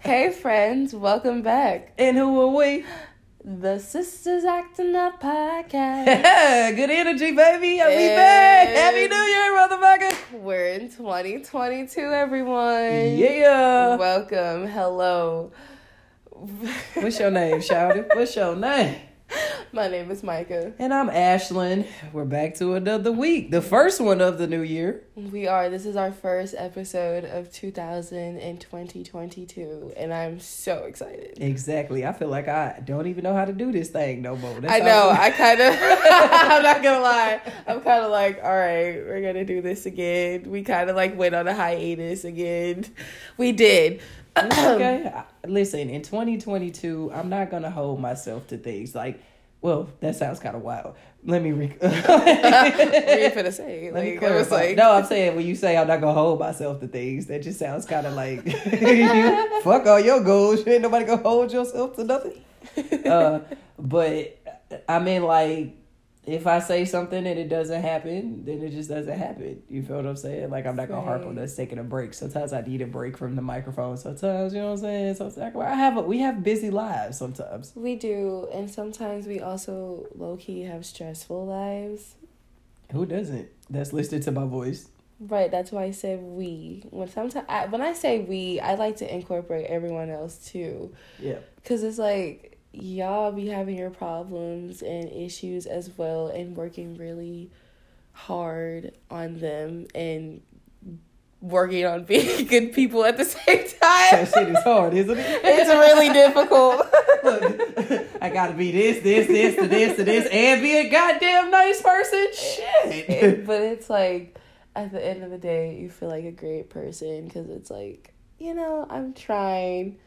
hey friends, welcome back. And who are we? The Sisters Acting Up podcast. Good energy, baby. We And- back? Happy New Year, motherfucker. We're in 2022, everyone. Yeah. Welcome. Hello. What's your name, Shouty? What's your name? My name is Micah. And I'm Ashlyn. We're back to another week. The first one of the new year. We are. This is our first episode of 2022, and I'm so excited. Exactly. I feel like I don't even know how to do this thing no more. That's I know. I kind of. I'm not gonna lie. I'm kind of like, all right, we're gonna do this again. We kind of like went on a hiatus again. We did. Okay. Listen, in 2022, I'm not gonna hold myself to things like. Well, that sounds kind of wild. Let me. Re- what are you gonna say? Let me Like, clarify. like, no, I'm saying when you say I'm not gonna hold myself to things, that just sounds kind of like you fuck all your goals. You ain't nobody gonna hold yourself to nothing. Uh, but I mean, like, if I say something and it doesn't happen, then it just doesn't happen. You feel what I'm saying? Like, I'm not gonna harp on us taking a break. Sometimes I need a break from the microphone. Sometimes, you know what I'm saying? Sometimes I have a, we have busy lives. Sometimes. We do, and sometimes we also low key have stressful lives. Who doesn't? That's listed to my voice. Right, that's why I said we. When sometimes I, when I say we, I like to incorporate everyone else too, Yeah. cause it's like y'all be having your problems and issues as well, and working really hard on them and working on being good people at the same time. That shit is hard, isn't it? it's really difficult. Look, I gotta be this, this, this, to this, to this, and be a goddamn nice person. Shit. It- but it's like at the end of the day you feel like a great person because it's like you know i'm trying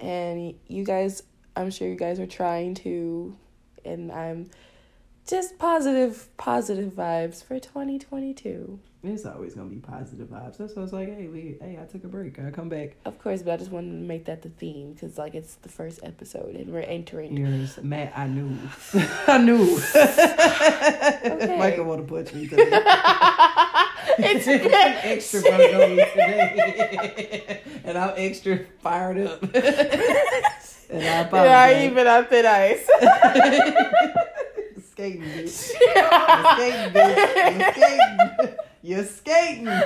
and you guys i'm sure you guys are trying to and i'm just positive positive vibes for 2022 It's always gonna be positive vibes. That's why I was like, hey, we, hey, I took a break. I come back. of course but i just wanted to make that the theme because like it's the first episode and we're entering Yours, Matt. I knew. I knew. Michael wanna punch me today. It's extra burnout today, and I'm extra fired up. and I yeah, even on thin ice skating, bitch. You're skating, bitch. You're skating. You're skating. I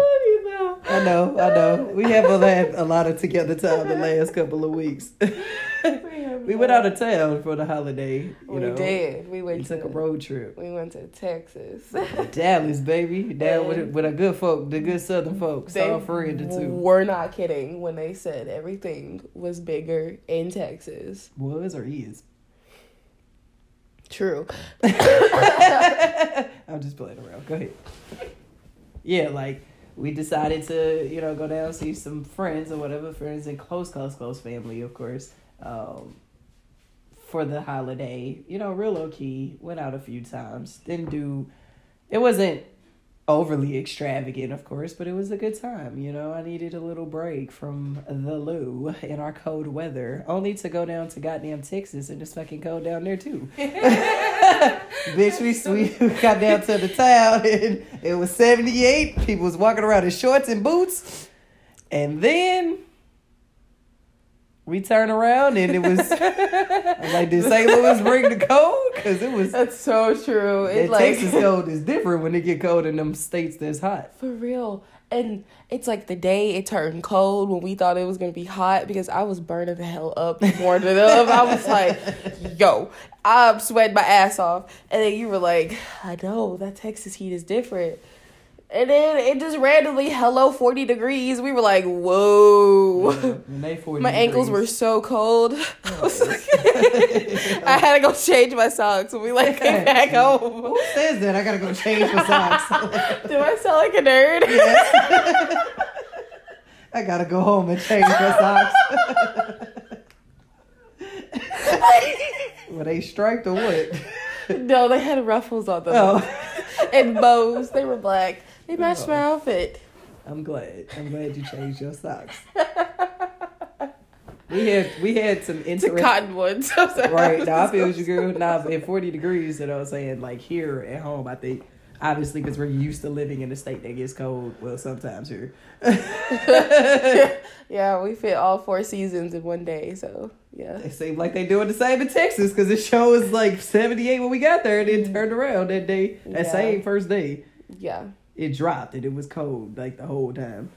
love you though. I know, I know. We haven't had a lot of together time the last couple of weeks. we went out of town for the holiday. You we know, did. We We went took a road trip. We went to Texas. Dallas, baby. Down with with a good folk, the good Southern folks. They all free the two. were not kidding when they said everything was bigger in Texas. Was or is? True. I'm just playing around. Go ahead. Yeah, like we decided to, you know, go down see some friends or whatever, friends and close, close, close family, of course. Um, for the holiday, you know, real low key. Went out a few times. Didn't do. It wasn't overly extravagant, of course, but it was a good time. You know, I needed a little break from the loo in our cold weather, only to go down to goddamn Texas and it's fucking cold down there too. Bitch, we, we got down to the town and it was 78. People was walking around in shorts and boots. And then we turned around and it was I'm like, did St. Louis bring the cold? Because it was That's so true. that It like Texas cold is different when it get cold in them states that's hot. for real. And it's like the day it turned cold when we thought it was gonna be hot because I was burning the hell up the up. I was like, yo, I'm sweating my ass off. And then you were like, I know that Texas heat is different. And then it just randomly hello 40 degrees. We were like, whoa. 40 My ankles were so cold. Oh, I, was like- I had to go change my socks when we like came back home. Who says that? I gotta go change my socks. Do I sound like a nerd? I gotta go home and change my socks. Were they striped or what? no, they had ruffles on them Oh, and bows. They were black. They matched my outfit. I'm glad. I'm glad you changed your socks. We had we had some interesting. cotton ones. Right now, I feel you, girl. Now, in 40 degrees, that I'm saying, like here at home, I think Obviously, because we're used to living in a state that gets cold. Well, sometimes here. yeah, we fit all four seasons in one day, so yeah. It seemed like they doing the same in Texas because the show was like 78 when we got there and then mm. turned around that day, that Yeah. same first day. Yeah. It dropped and it was cold like the whole time.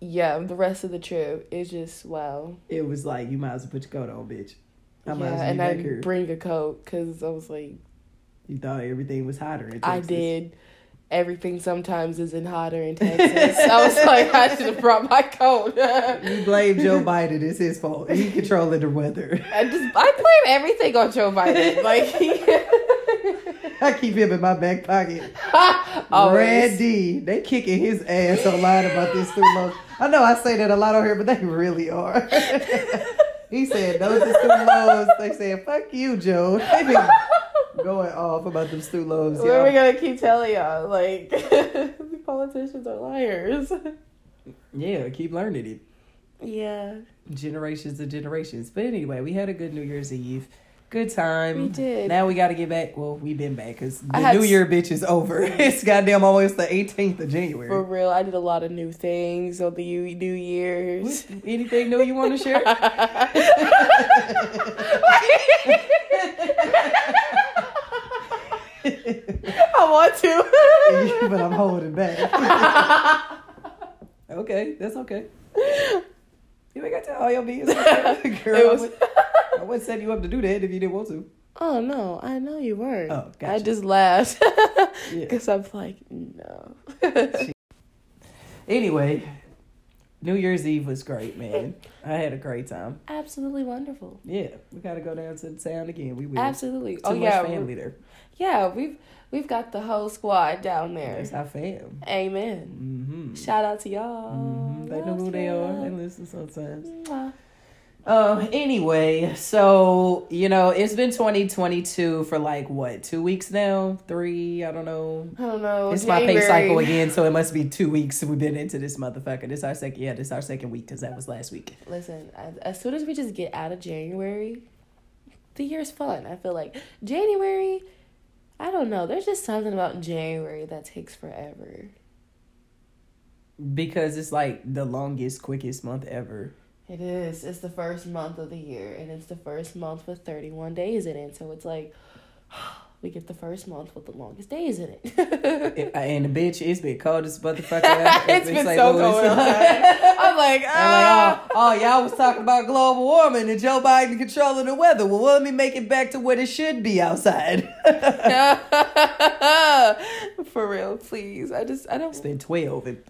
Yeah, the rest of the trip is just wow. It was like, you might as well put your coat on, bitch. I might yeah, as well and I here. bring a coat because I was like, You thought everything was hotter in Texas. I did. Everything sometimes isn't hotter in Texas. I was like, I should have brought my coat. You blame Joe Biden. It's his fault. He controlling the weather. I just I blame everything on Joe Biden. Like he I keep him in my back pocket. Randy, They kicking his ass online about this student loans. I know I say that a lot on here, but they really are. he said those are student loans. They said fuck you, Joe. They been going off about them student loans. What are we gonna keep telling y'all? Like the politicians are liars. Yeah, keep learning it. Yeah, Generations and generations. But anyway, we had a good New Year's Eve. Good time. We did. Now we got to get back. Well, we've been back because the New Year bitch is over. it's goddamn almost the 18th of January. for real. I did a lot of new things on the New Year's. Anything new you want to share? I want to. but I'm holding back. okay, that's okay. You ain't got to tell all your business. Girl, It was- wouldn't set you up to do that if you didn't want to. oh no, I know you weren't. Oh, gotcha. I just laughed Yeah. because I'm like, no. Anyway, New Year's Eve was great, man. I had a great time. Absolutely wonderful. Yeah, we got to go down to the town again. We will. Absolutely. Too oh yeah, family there. yeah. We've we've got the whole squad down there. That's our fam. Amen. Mm-hmm. Shout out to y'all. hmm They know who they are. They listen sometimes. Mwah. Um. Anyway, so you know it's been 2022 for like what two weeks now? Three? I don't know. I don't know. It's my pay cycle again, so it must be two weeks we've been into this motherfucker. This our second. Yeah, this is our second week because that was last week. Listen, as, as soon as we just get out of January, the year's fun. I feel like January. I don't know. There's just something about January that takes forever. Because it's like the longest, quickest month ever. It is. It's the first month of the year, and it's the first month with 31 days in it. So it's like we get the first month with the longest days in it. And the bitch, it's been cold as motherfucker. in it's been St. so cold. I'm like, ah. like, oh, oh, y'all was talking about global warming and Joe Biden controlling the weather. Well, let me make it back to what it should be outside. For real, please. I just, I don't, It's been 12 and,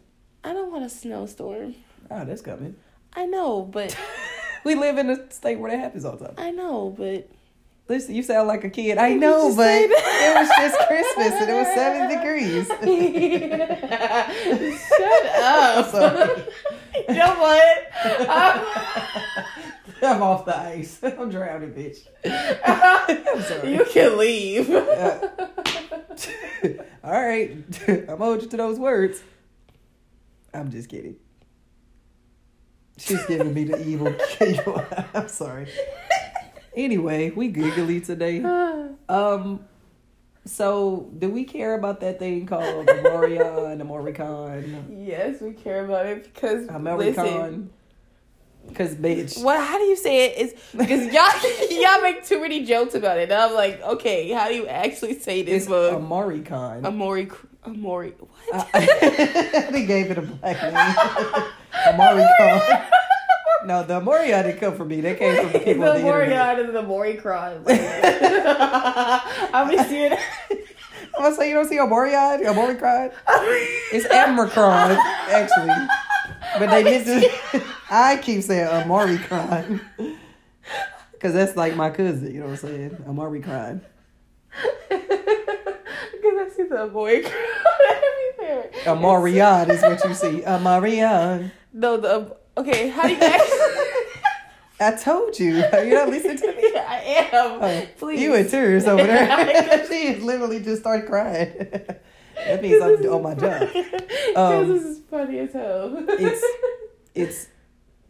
I don't want a snowstorm. oh, that's coming. I know, but We live in a state where that happens all the time. I know, but Listen, you sound like a kid. I know, but it was just Christmas and it was seven degrees. shut up. sorry. you know what? I'm off the ice. I'm drowning, bitch. I'm sorry. you can leave. Uh, all right. I'm hold you to those words. I'm just kidding. She's giving me the evil evil. I'm sorry. Anyway, we giggly today. Um, so do we care about that thing called the Morion, the Moricon, yes, we care about it because listen, Americon? Because bitch, what? How do you say it? Is because y'all y'all make too many jokes about it. And I'm like, okay, how do you actually say this it's word? Amoricon. Amori, Amori, what? Uh, they gave it a black name. Amaricon. No, the Amorion didn't come from me. They came from the people the internet. And the Moricron. I'm just seeing. I'm gonna say you don't see Amorion, Amoricon. It's Amricron, actually. But they need to. I keep saying Amaricron. Because that's like my cousin, you know what I'm saying? Amaricron. Because I see the Moricron everywhere. Amarion is what you see. A Amarion. No, the okay. How do you actually? I told you. Are you not listening to me? I am. Oh, Please. You in tears over there. she literally just started crying. that means I'm on my job. Um, this is funny as hell. It's it's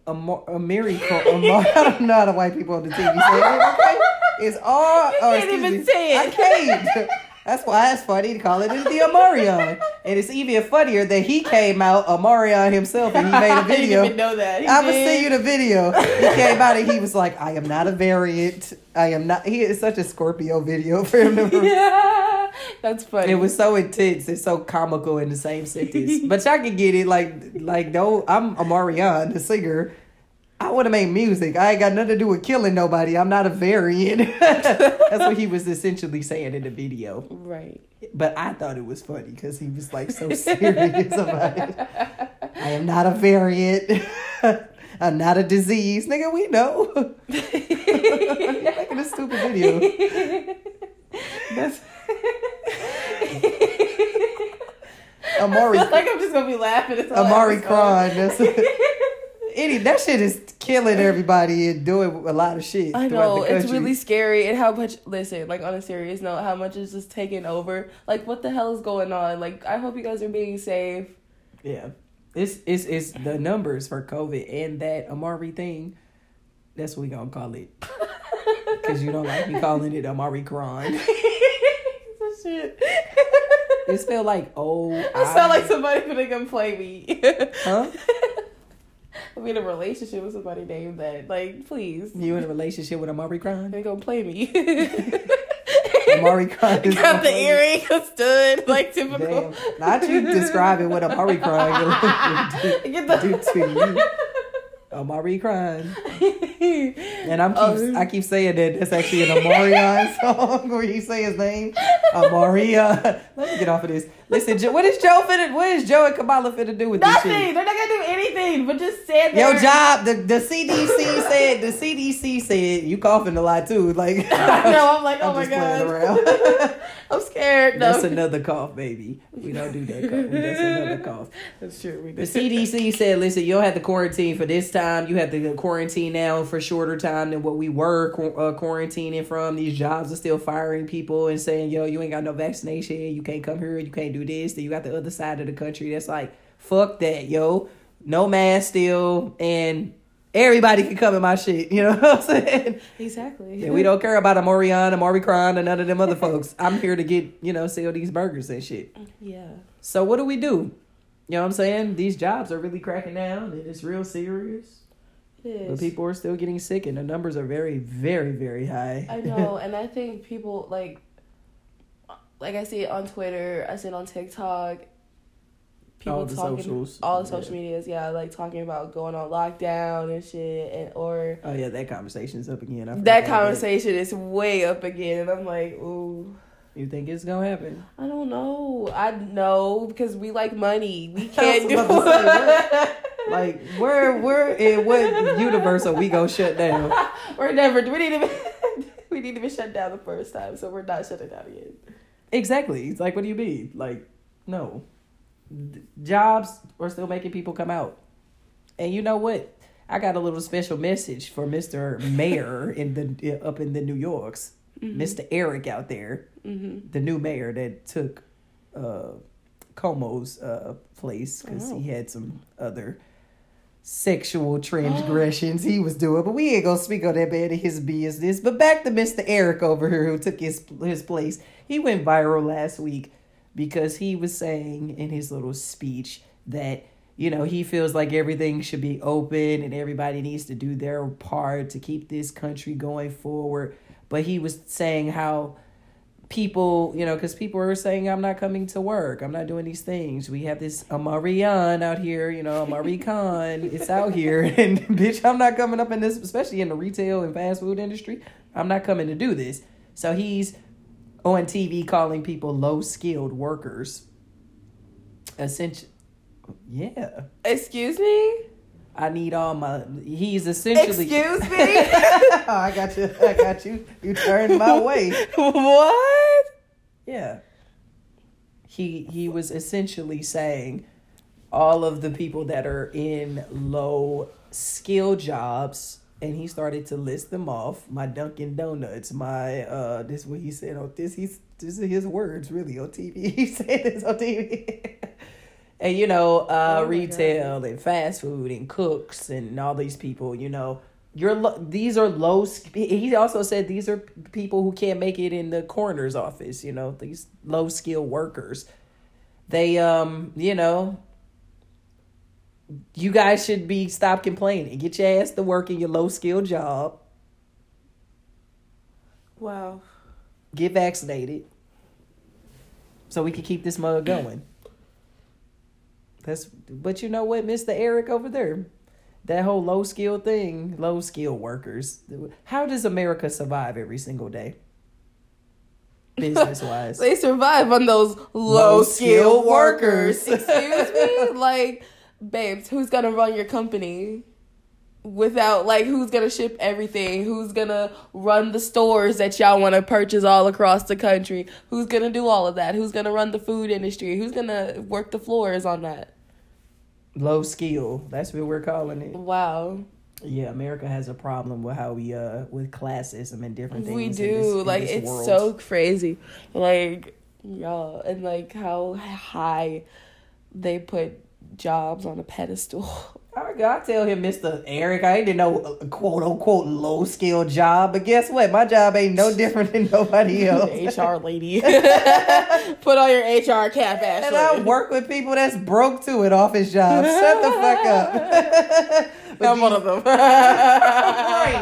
a, a miracle. A mo- I don't know how the white people on the TV say it. Okay, it's all. You oh, can't even me. say it. I can't. That's why it's funny to call it the Omarion. And it's even funnier that he came out, Omarion himself, and he made a I didn't video. even know that. He I was did. seeing you the video. He came out and he was like, I am not a variant. I am not. He is such a Scorpio video for him to. yeah, that's funny. It was so intense It's so comical in the same sentence. but y'all can get it. Like, like, no, I'm Omarion, the singer. I want to make music. I ain't got nothing to do with killing nobody. I'm not a variant. That's what he was essentially saying in the video. right. But I thought it was funny because he was like so serious about it. I am not a variant. I'm not a disease. Nigga, we know. You're making a stupid video. That's. Amari I feel like I'm just gonna be laughing. Amari. Kron. That's any that shit is killing everybody and doing a lot of shit. I know the it's really scary, and how much. Listen, like on a serious note, how much is just taking over? Like, what the hell is going on? Like, I hope you guys are being safe. yeah. It's it's it's the numbers for COVID and that Amari thing. That's what we gonna call it. Cause you don't like me calling it Amari Kron. That shit. It spelled like oh, O. I sound like somebody gonna come play me. Huh? I'm in a relationship with somebody named that. Like, please, You in a relationship with Amari Kron? they gonna play me. Amari Kron is Got the earring stood like typical. Damn. Not you describing what Amari Kron do, Get the do to you. Amari Kron. And I'm keep, Oh. I keep saying that that's actually an Omarion song where you say his name. Amaria. Let me get off of this. Listen, Jo- what is Joe finna, what is Joe and Kamala finna do with this Nothing. They're not gonna do anything but just there. Your job, the, the CDC said, the CDC said, you coughing a lot too. Like, no, I'm like, oh I'm my god. I'm scared. No. That's another cough, baby. We don't do that cough. That's another cough. That's true. We The. CDC said, listen, you don't have to quarantine for this time. You have to quarantine now for shorter time than what we were uh, quarantining from. These jobs are still firing people and saying, yo, you ain't got no vaccination. You can't come here. You can't do this. Then you got the other side of the country that's like, fuck that, yo. No mask still. And everybody can come in my shit. You know what I'm saying? Exactly. And we don't care about Amorion, Amari Kron, and none of them other folks. I'm here to get, you know, sell these burgers and shit. Yeah. So what do we do? You know what I'm saying? These jobs are really cracking down and it's real serious. It But people are still getting sick and the numbers are very, very, very high. I know, and I think people like, like I see it on Twitter, I see it on TikTok. People All the talking, socials, all the yeah. social medias, yeah, like talking about going on lockdown and shit, and or oh yeah, that conversation's up again. That conversation is way up again, and I'm like, ooh, You think it's gonna happen? I don't know, I know because we like money, we can't do. to Like where, where in what universe are we gonna shut down? we're never. We didn't even. we didn't even shut down the first time, so we're not shutting down again. Exactly. It's like, what do you mean? Like, no. D- jobs are still making people come out. And you know what? I got a little special message for Mr. Mayor in the up in the New Yorks, Mr. Eric out there, Mm-hmm. the new mayor that took uh, Cuomo's uh, place because Oh. he had some other sexual transgressions he was doing. But we ain't gonna speak on that man and his business. But back to Mr. Eric over here who took his his place. He went viral last week because he was saying in his little speech that you know he feels like everything should be open and everybody needs to do their part to keep this country going forward. But he was saying how people, you know, because people are saying, I'm not coming to work. I'm not doing these things. We have this Amarian out here, you know, Amari Khan. It's out here. And bitch, I'm not coming up in this, especially in the retail and fast food industry. I'm not coming to do this. So he's on TV calling people low skilled workers. Essentially, yeah. Excuse me. I need all my. He's essentially. Excuse me. oh, I got you. I got you. You turned my way. what? Yeah. He he was essentially saying all of the people that are in low skill jobs and he started to list them off. My Dunkin' Donuts, my uh this is what he said on this he's this is his words really on TV. He said this on TV. and you know, uh Oh retail and fast food and cooks and all these people, you know, You're lo- these are low. sk- He also said these are people who can't make it in the coroner's office. You know, these low skill workers. They um, you know, you guys should be stop complaining. Get your ass to work in your low skill job. Wow. Get vaccinated. So we can keep this mug going. That's but you know what, Mr. Eric over there, that whole low skill thing, low skill workers. How does America survive every single day? Business wise. They survive on those low skilled workers. Excuse me? Like, babes, who's gonna run your company? Without like who's gonna ship everything? Who's gonna run the stores that y'all wanna purchase all across the country? Who's gonna do all of that? Who's gonna run the food industry? Who's gonna work the floors on that? low skill. That's what we're calling it. Wow. Yeah, America has a problem with how we uh with classism and different things. We do. this- like it's world. so crazy. Like y'all and like how high they put jobs on a pedestal. I I tell him, Mister Eric, I didn't know a uh, quote unquote low skill job, but guess what? My job ain't no different than nobody else. HR lady. Put on your HR cap, Ashley. And I work with people that's broke too at office jobs. Shut the fuck up. I'm one of them. Right.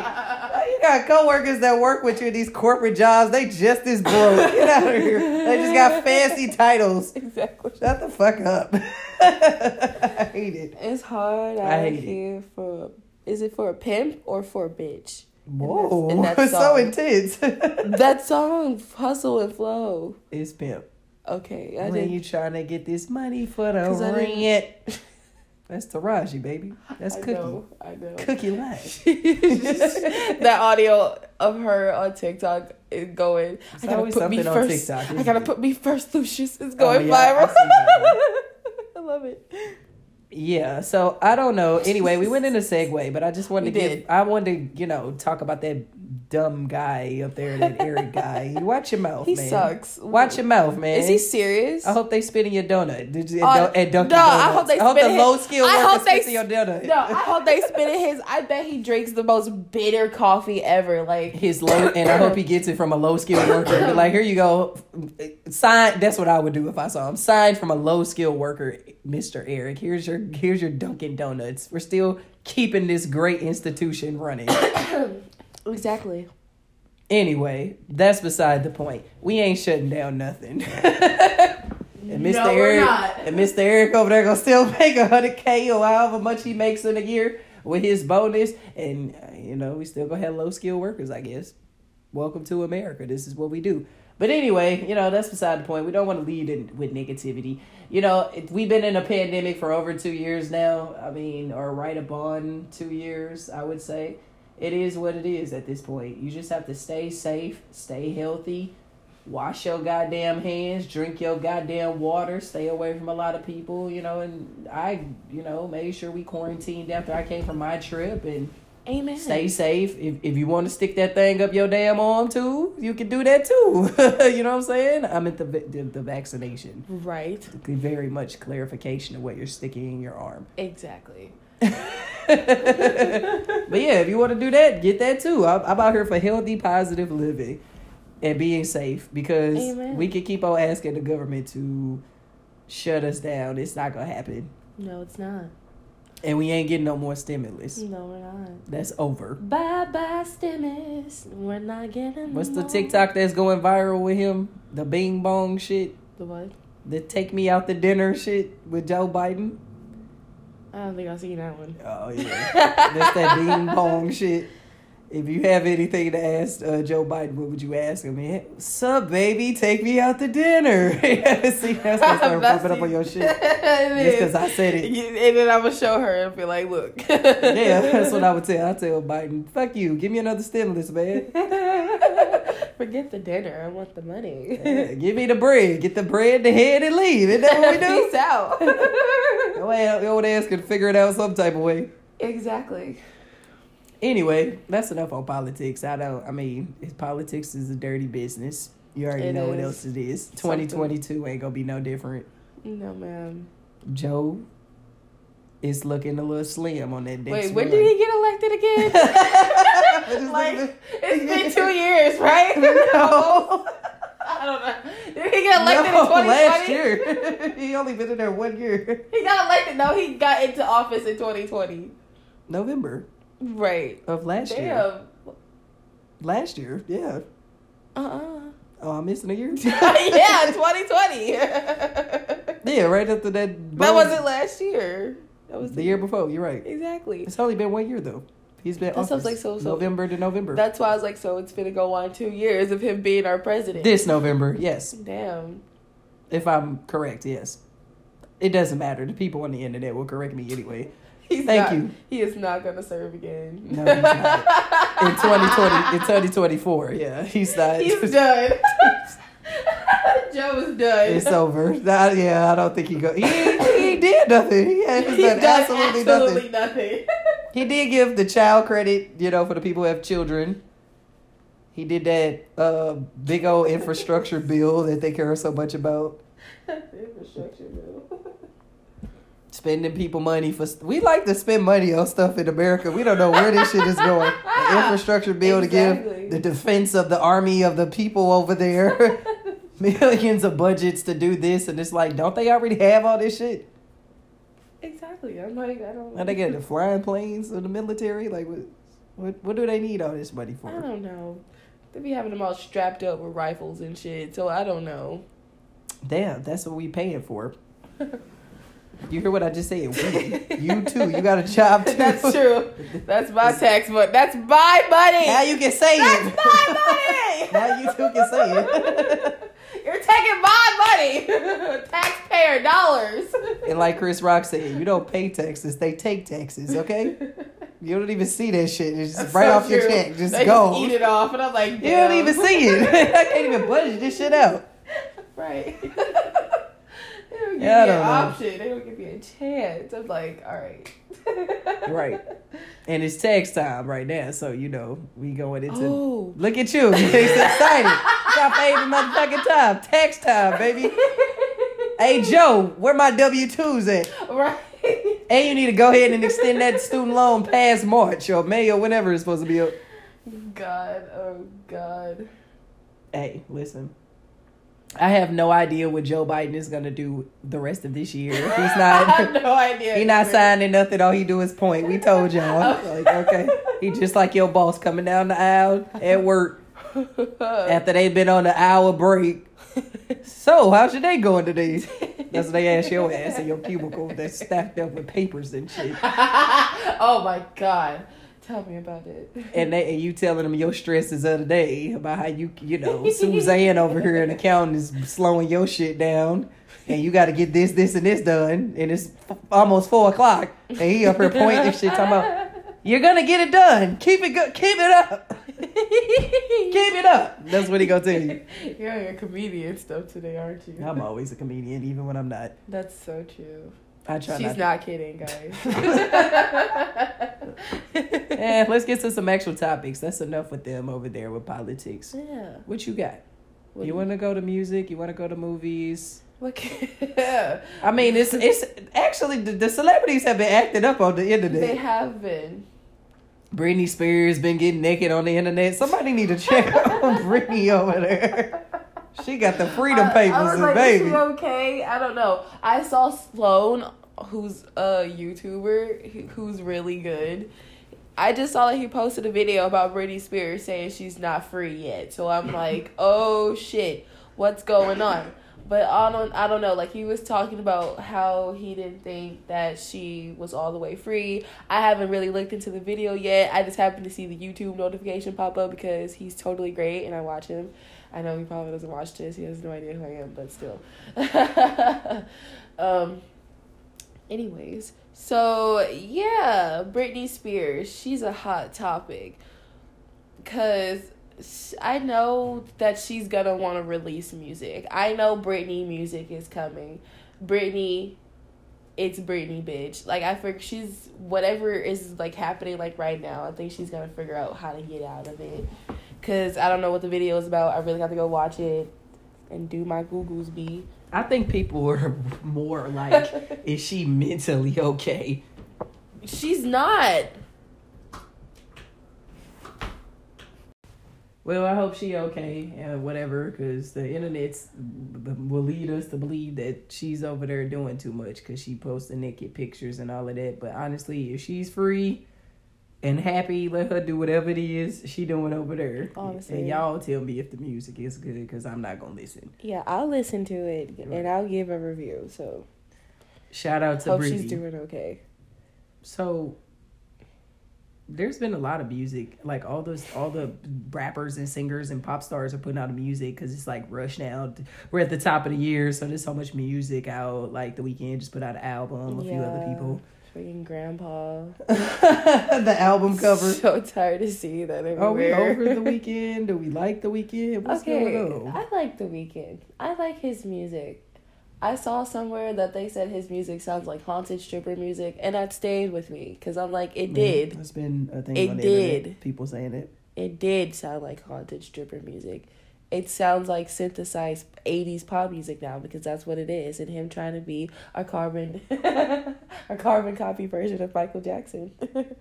You got coworkers that work with you in these corporate jobs. They just as broke. Get out of here. They just got fancy titles. exactly. Shut the fuck up. I hate it. It's hard I out hate it. for. Is it for a pimp or for a bitch? Whoa, in that it's so intense. That song, hustle and flow. Is pimp. Okay, I when didn't. you trying to get this money for the I rent. That's Taraji, baby. That's I Cookie. know. I know. Cookie Life. that audio of her on TikTok is going. There's I gotta put me first. TikTok, I gotta it? put me first, Lucius. It's Oh, going yeah, viral. that. I love it. Yeah, so I don't know. Anyway, we went in a segue, but I just wanted We to did. give I wanted to, you know, talk about that dumb guy up there, that Eric guy. Watch your mouth, He man. sucks. Watch your mouth, man. Is he serious? I hope they spit in your donut. Did you, Uh, at, at Dunkin' no, I hope they I hope the in- low skill I worker hope they spits in your donut. No, I hope they spit in his. I bet he drinks the most bitter coffee ever. Like his low, and I hope he gets it from a low skilled worker. Like, here you go, sign. That's what I would do if I saw him. Signed from a low skilled worker, Mister Eric. Here's your here's your Dunkin' Donuts. We're still keeping this great institution running. exactly. Anyway, that's beside the point. We ain't shutting down nothing. and Mr. No, Eric and Mr. Eric over there gonna still make a hundred K or however much he makes in a year with his bonus. And uh, you know, we still gonna have low skilled workers, I guess. Welcome to America. This is what we do. But anyway, you know, that's beside the point. We don't want to lead in with negativity. You know, we've been in a pandemic for over two years now. I mean, or right upon two years, I would say. It is what it is at this point. You just have to stay safe, stay healthy, wash your goddamn hands, drink your goddamn water, stay away from a lot of people, you know, and I, you know, made sure we quarantined after I came from my trip and Amen. stay safe. If if you want to stick that thing up your damn arm too, you can do that too. you know what I'm saying? I'm at the the, the vaccination. right. Very much clarification of what you're sticking in your arm. Exactly. but yeah, if you want to do that, get that too. I'm, I'm out here for healthy, positive living and being safe because Amen. we can keep on asking the government to shut us down. It's not gonna happen, No, it's not. and we ain't getting no more stimulus. No, we're not. That's over. Bye bye stimulus. We're not getting. What's the. TikTok that's going viral with him? The Bing Bong shit, The what? the take me out the dinner shit with Joe Biden. I don't think I've seen that one. Oh yeah, that's that Bing Bong shit. If you have anything to ask uh, Joe Biden, what would you ask him? Hey, up, baby? Take me out to dinner. See, that's gonna start That's popping up on your shit. it Just because I said it. And then I'm gonna show her and be like, "Look." Yeah, that's what I would tell. I tell Biden, "Fuck you, give me another stimulus, man. Forget the dinner. I want the money. Yeah, give me the bread. Get the bread, the head, and leave. Isn't that what we do? Peace out. Your old ass can figure it out some type of way. exactly. Anyway, that's enough on politics. I don't. I mean, politics is a dirty business. You already It know what else it is. Twenty twenty two ain't gonna be no different. No, ma'am. Joe is looking a little slim on that Wait, when run. did he get elected again? Like it's been two years, right? No. I don't know. Did he get elected no, in 2020? last year. he only been in there one year. He got elected. No, he got into office in 2020. November Right. of last year. Damn. Last year, yeah. Uh-uh. Oh, I'm missing a year. yeah, 2020. yeah, right after that. That wasn't last year. That was the year before. You're right. Exactly. It's only been one year though. He's been That sounds like so- so- November to November. That's why I was like, so it's gonna go on two years of him being our president. this November, yes. Damn. If I'm correct, yes. It doesn't matter. The people on the internet will correct me anyway. He's Thank not- you. He is not gonna serve again. No, he's not. In 2020, in 2024, yeah, he's not. He's done. Joe is done. it's over. Nah, yeah, I don't think he go. He, he did nothing. He has done done absolutely, absolutely nothing. nothing. He did give the child credit, you know, for the people who have children. He did that uh, big old infrastructure bill that they care so much about. Infrastructure bill. Spending people money for. We like to spend money on stuff in America. We don't know where this shit is going. An infrastructure bill to give the defense of the army of the people over there millions of budgets to do this, and it's like, don't they already have all this shit? Exactly. I'm like, I don't. Are they get the flying planes of the military? Like, what, what, what do they need all this money for? I don't know. They be having them all strapped up with rifles and shit. So I don't know. Damn, that's what we paying for. You hear what I just said? We. You too. You got a job too. That's true. That's my tax money. That's my money. Now you can say That's it. That's my money. now you two can say it. You're taking my money. Taxpayer dollars. and like Chris Rock said, you don't pay taxes; they take taxes. Okay. You don't even see that shit. It's just right So off your true. check. Just they go. Just eat it off, and I'm like, You don't even see it. I can't even budget this shit out. Right. They don't give Yeah, me an don't know. option. They don't give me a chance. I'm like, all right. Right. And it's tax time right now, so you know we going into. Oh. Look at you, you excited. Got paid the motherfucking time. Tax time, baby. Hey Joe, where my W twos at? Right. And you need to go ahead and extend that student loan past March or May or whenever it's supposed to be up. God. Oh God. Hey, listen. I have no idea what Joe Biden is gonna do the rest of this year. He's I have not no idea. he not signing nothing, all he do is point. We told y'all. Like, okay. He just like your boss coming down the aisle at work after they've been on an hour break. So, how's your day going today? That's what they ask your ass in your cubicle that's stacked up with papers and shit. oh my God. Tell me about it. And they and you telling them your stresses of the day about how you you know Suzanne over here in accounting is slowing your shit down, and you got to get this this and this done, and it's f- almost four o'clock, and he up here pointing shit talking about you're gonna get it done. Keep it good. Keep it up. Keep it up. That's what he gonna tell you. You're your comedian stuff today, aren't you? I'm always a comedian, even when I'm not. That's so true. I try She's not. not kidding, guys. Eh, let's get to some actual topics. That's enough with them over there with politics. yeah. What you got? What you want to go to music? You want to go to movies? What can- I mean, it's it's actually the, the celebrities have been acting up on the internet. They have been. Britney Spears been getting naked on the internet. Somebody need to check on Britney over there. She got the freedom papers, I was like, baby. Okay? I don't know. I saw Sloan, who's a YouTuber who's really good. I just saw that he posted a video about Britney Spears saying she's not free yet. So I'm like, oh shit, what's going on? But I don't, I don't know. Like he was talking about how he didn't think that she was all the way free. I haven't really looked into the video yet. I just happened to see the YouTube notification pop up because he's totally great and I watch him. I know he probably doesn't watch this. He has no idea who I am, but still. um. Anyways, so yeah, Britney Spears. She's a hot topic. Cause I know that she's gonna want to release music. I know Britney music is coming. Britney, it's Britney, bitch. Like I figure she's whatever is like happening like right now. I think she's gonna figure out how to get out of it. Cause I don't know what the video is about. I really got to go watch it and do my Googles. Be I think people were more like, is she mentally okay? She's not. Well, I hope she okay and whatever, because the internet's will lead us to believe that she's over there doing too much because she posting naked pictures and all of that. But honestly, if she's free and happy, let her do whatever it is she doing over there. Honestly. and y'all tell me if the music is good because I'm not gonna listen. Yeah, I'll listen to it and I'll give a review. So Shout out to hope she's doing okay. So there's been a lot of music, like all those, all the rappers and singers and pop stars are putting out music because it's like rush now. We're at the top of the year, so there's so much music out. Like the Weeknd just put out an album. A few other people. Freaking grandpa. the album cover. So tired to see that everywhere. Are we over the Weeknd? Do we like the Weeknd? What's okay, going on? I like the Weeknd. I like his music. I saw somewhere that they said his music sounds like haunted stripper music, and that stayed with me because I'm like, it did. It's been a thing It on the internet. did. People saying it. It did sound like haunted stripper music. It sounds like synthesized 80s pop music now because that's what it is. And him trying to be a carbon a carbon copy version of Michael Jackson.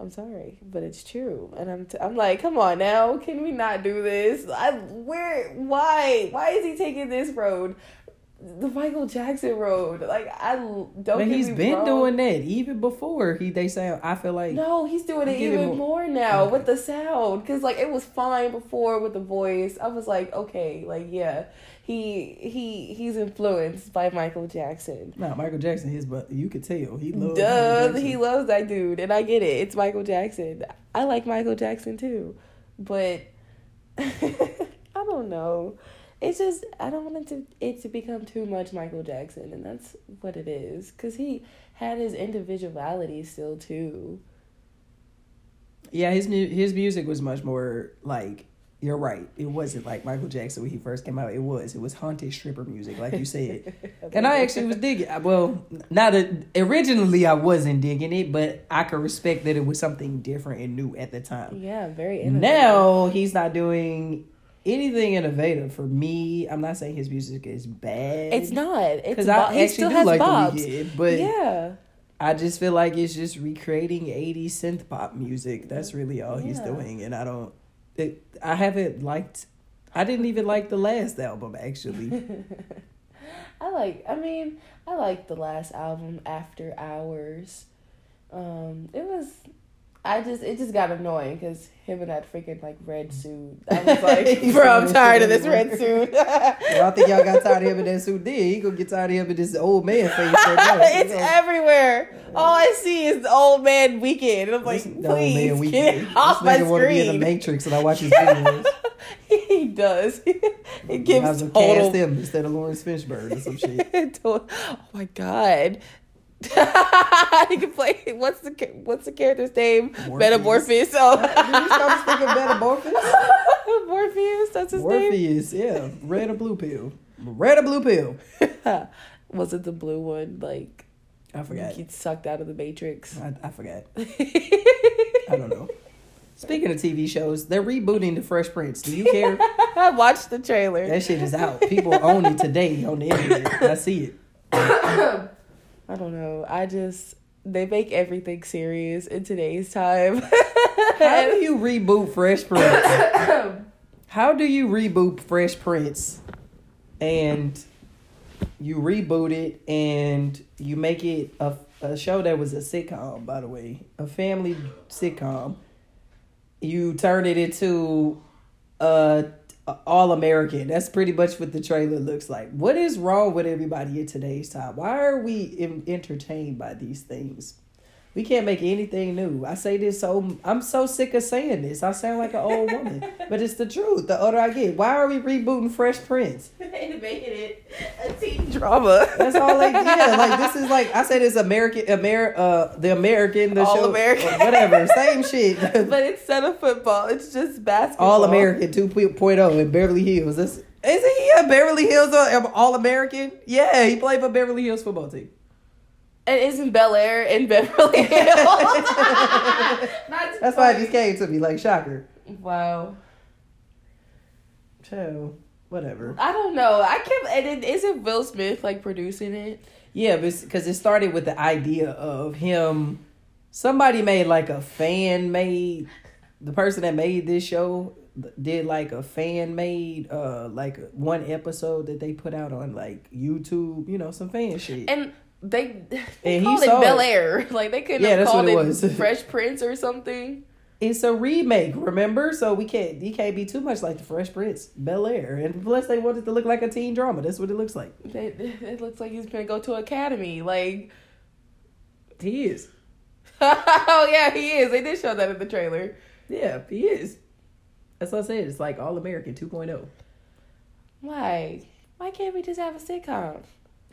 I'm sorry, but it's true. And I'm t- I'm like, come on now, can we not do this? I where why? Why is he taking this road? The Michael Jackson road. Like I don't But he's been wrong. doing that even before he. They say I feel like No, he's doing it even more- more, now Okay. with the sound. Cause like it was fine before with the voice. I was like, okay, like yeah, he he he's influenced by Michael Jackson. No, Michael Jackson, his but you could tell he loves. Duh, he loves that dude, and I get it. It's Michael Jackson. I like Michael Jackson too, but I don't know. It's just I don't want it to it to become too much Michael Jackson, and that's what it is. Cause he had his individuality still too. Yeah, his new his music was much more like you're right. It wasn't like Michael Jackson when he first came out. It was it was haunted stripper music, like you said. and I actually was digging. Uh, well, not that originally I wasn't digging it, but I could respect that it was something different and new at the time. Yeah, very innovative. Now he's not doing anything innovative for me. I'm not saying his music is bad. It's not. It's because bo- I he actually still do has like bobs. the Weeknd, but yeah, I just feel like it's just recreating 80s synth pop music. That's really all he's doing, and I don't. It, I haven't liked. I didn't even like the last album actually. I like. I mean, I like the last album, After Hours. Um, it was. I just it just got annoying because him in that freaking like red suit. I was like, bro, I'm tired of this red suit. Well, I think y'all got tired of him in that suit. Then he gonna get tired of him in this old man face. it's You know? everywhere. All I see is the old man Weeknd. And I'm like, This- the old please man Weeknd. get This off my nigga wanna be in the. Matrix, and I watch his videos. he does. it gives total cast him instead of Laurence Fishburne or some shit. oh my god. he can play. What's the what's the character's name? Morpheus. Metamorphosis. Did you stop thinking Metamorphosis? Oh, Morpheus. That's his name. Morpheus, yeah. Red or blue pill. Red or blue pill. Was it the blue one? Like I forgot. he sucked out of the Matrix. I, I forgot. I don't know. Speaking of TV shows, they're rebooting the Fresh Prince. Do you care? I watched the trailer. that shit is out. People own it today on the internet. I see it. I don't know. I just they make everything serious in today's time. How do you reboot Fresh Prince? How do you reboot Fresh Prince and you reboot it and you make it a, a show that was a sitcom, by the way, a family sitcom. You turn it into uh all American. That's pretty much what the trailer looks like. What is wrong with everybody in today's time? Why are we en- entertained by these things? We can't make anything new. I say this so I'm so sick of saying this. I sound like an old woman, but it's the truth. The older I get, why are we rebooting Fresh Prince? they making it a teen drama. That's all they yeah. Like this is like I said, it's American, Amer, uh, the American, the All show, American. whatever, same shit. but instead of football, it's just basketball. all American 2.0 in Beverly Hills. That's, isn't he a Beverly Hills uh, All American? Yeah, he played for Beverly Hills football team. And isn't Bel Air in Beverly Hills? That's why it just came to me like shocker. Wow. So whatever. I don't know. I kept and it, isn't Will Smith like producing it? Yeah, because it started with the idea of him somebody made like a fan made the person that made this show did like a fan made uh like one episode that they put out on like YouTube, you know, some fan shit. And they, they And called it Bel. Air. Like they couldn't Yeah, have called it, it. Fresh Prince or something. it's a remake, remember? So we can't you can't be too much like the Fresh Prince, Bel Air, and plus they wanted to look like a teen drama. That's what it looks like. It, it looks like he's gonna go to academy. Like, He is. oh yeah, he is. They did show that in the trailer. Yeah, he is. That's what I said. It's like All American oh. 2.0. Why? Why can't we just have a sitcom?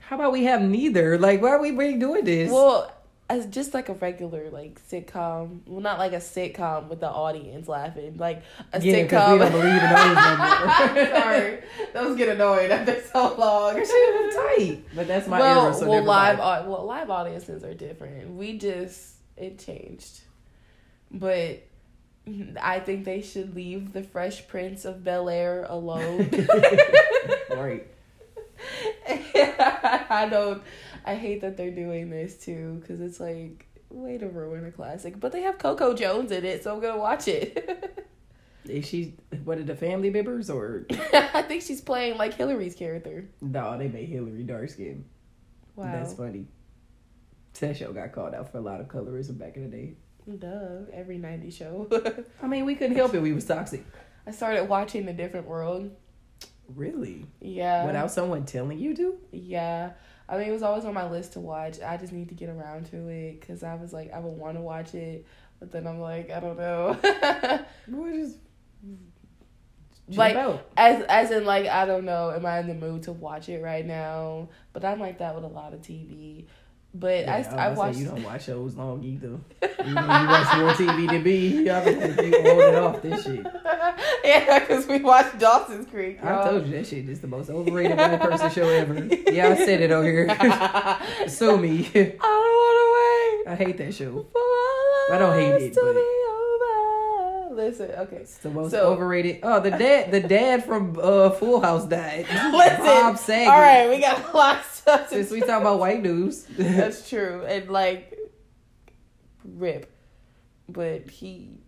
How about we have neither? Like, why are we doing this? Well, as just like a regular like sitcom. Well, not like a sitcom with the audience laughing. Like a yeah, because sitcom. we don't believe in those no. Sorry, those get annoying after so long. Shit was tight. But that's my well, era, so well, live, au- well, live audiences are different. We just it changed, but I think they should leave the Fresh Prince of Bel Air alone. right. I don't. I hate that they're doing this too because it's like way to ruin a classic. But they have Coco Jones in it, so I'm gonna watch it. Is she what are the family members or I think she's playing like Hillary's character. no? They made Hillary dark skin. Wow, That's funny. That show got called out for a lot of colorism back in the day. duh. Every '90s show. I mean, we couldn't help it. We was toxic. I started watching The Different World. Really? Yeah. Without someone telling you to? Yeah. I mean, it was always on my list to watch. I just need to get around to it because I was like, I would want to watch it, but then I'm like, I don't know. Boy, just Like, out. as as in like, I don't know. Am I in the mood to watch it right now? But I'm like that with a lot of TV. But Yeah, I I about to say, you don't watch shows long either. When you watch more TV than me, I like, you holding off this shit. yeah, because we watched Dawson's Creek. I y'all. told you that shit is the most overrated white person show ever. Yeah, I said it over here. Sue me. I don't want to wait. I hate that show. I don't hate it, to but- be over. Listen, okay. It's the most So- overrated. Oh, the dad, the dad from uh, Full House died. Listen. Bob Saget. All right, we got a lot of stuff. to Since we talk about white news, That's true, and like, rip, but he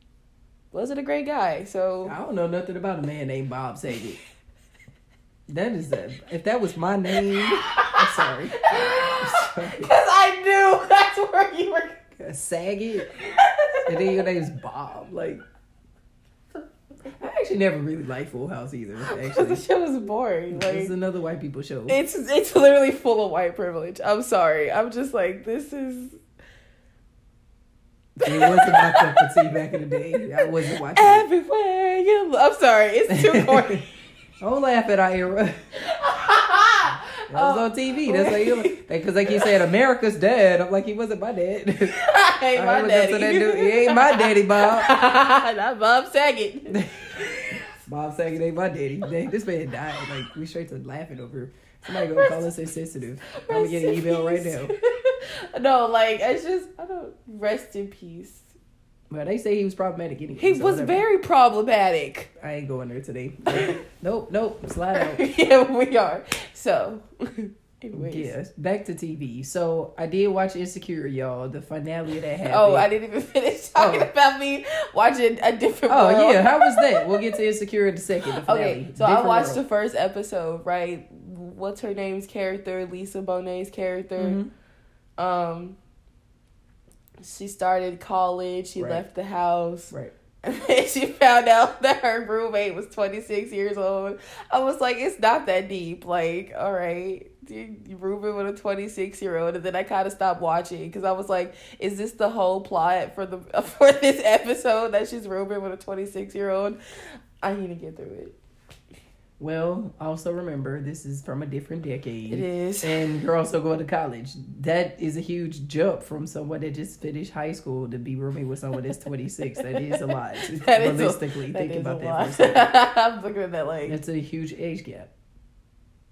wasn't a great guy. So I don't know nothing about a man named Bob Saget. That is that. If that was my name, I'm sorry. because I knew that's where you were. Saget, and then your name's Bob. Like, I actually never really liked Full House either. the show was boring. Like it's another white people show. it's it's literally full of white privilege. I'm sorry. I'm just like this is It wasn't my cup of tea back in the day. I wasn't watching. it. everywhere you. I'm sorry. It's too corny. Don't laugh at our era. That was Oh. on TV. That's you because they keep saying America's dad. I'm like, he wasn't my dad. I ain't my daddy. that dude. He ain't my daddy, Bob. Not Bob Saget. Bob Saget ain't my daddy. Dang, this man died. Like we straight to laughing over. Somebody gonna call us insensitive. I'm gonna get an email right now. no, like it's just I don't rest in peace. But they say he was problematic anyway. He so was whatever. very problematic. I ain't going there today. nope, nope. Slide out. yeah, we are. So, anyways. Yes, back to TV. So I did watch Insecure, y'all. The finale that happened. Oh, I didn't even finish talking Oh. about me watching a different. Oh world. yeah, how was that? We'll get to Insecure in a second. The. Okay, so I Different watched the first episode. Right, what's her name's character? Lisa Bonet's character. Mhm. Um, she started college. She Right. left the house. Right. And then she found out that her roommate was 26 years old. I was like, it's not that deep. Like, all right, rooming with a 26 year old. And then I kind of stopped watching because I was like, is this the whole plot for the for this episode that she's rooming with a 26 year old? I need to get through it. Well, also remember this is from a different decade. It is. And you're also going to college. That is a huge jump from someone that just finished high school to be rooming with someone that's 26. that is a lot. That is a- Realistically, think about that for a second. I'm looking at that like, That's a huge age gap.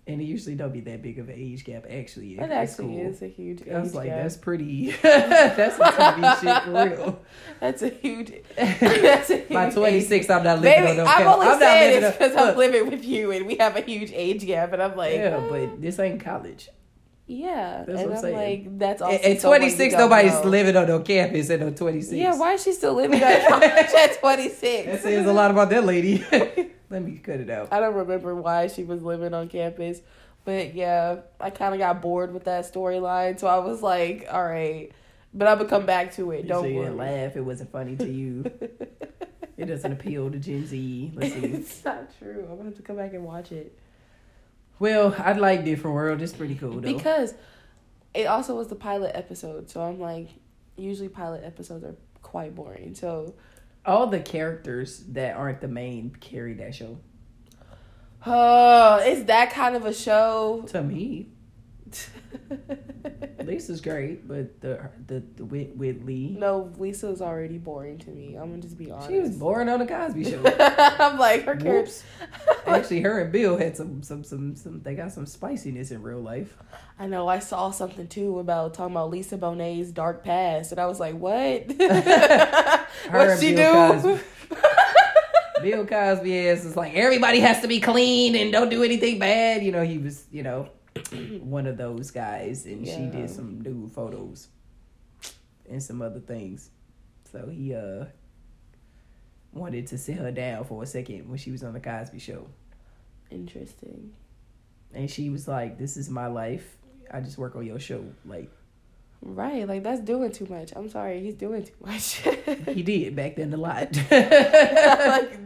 And it usually don't be that big of an age gap, actually. in actually is a huge I was like, gap. that's pretty. that's some TV shit for real. That's a huge. That's a huge By age 26, I'm not living Baby, on no I'm couch. only I'm saying it on- because I'm living with you and we have a huge age gap, and I'm like, Yeah, uh, but this ain't college. Yeah, That's and what I'm I'm saying. like, that's also At, at 26, you don't nobody's know. living on no campus at no 26. Yeah, why is she still living at college at 26? That says a lot about that lady. Let me cut it out. I don't remember why she was living on campus, but yeah, I kind of got bored with that storyline, so I was like, all right, but I would come back to it. Don't say you worry. didn't laugh. It wasn't funny to you. it doesn't appeal to Gen Z. Let's see. it's not true. I'm gonna have to come back and watch it Well, I like Different World. It's pretty cool though. because it also was the pilot episode. So I'm like, usually pilot episodes are quite boring. So, all the characters that aren't the main carry that show. oh, it's that kind of a show. To me, Lisa's great, but the the, the with, with Lee, no, Lisa's already boring to me. I'm gonna just be honest. she was boring on the Cosby Show. I'm like her character. Whoops. Actually, her and Bill had some some some some. They got some spiciness in real life. I know I saw something too about talking about Lisa Bonet's dark past, and I was like, "What? Her what she Bill do?" Bill Cosby ass is like everybody has to be clean and don't do anything bad. You know, he was you know one of those guys, and she did some nude photos and some other things. So he uh wanted to sit her down for a second when she was on the Cosby Show, Interesting. and she was like, "This is my life. I just work on your show." Like Right, like that's doing too much. I'm sorry, he's doing too much. he did back then a lot. like,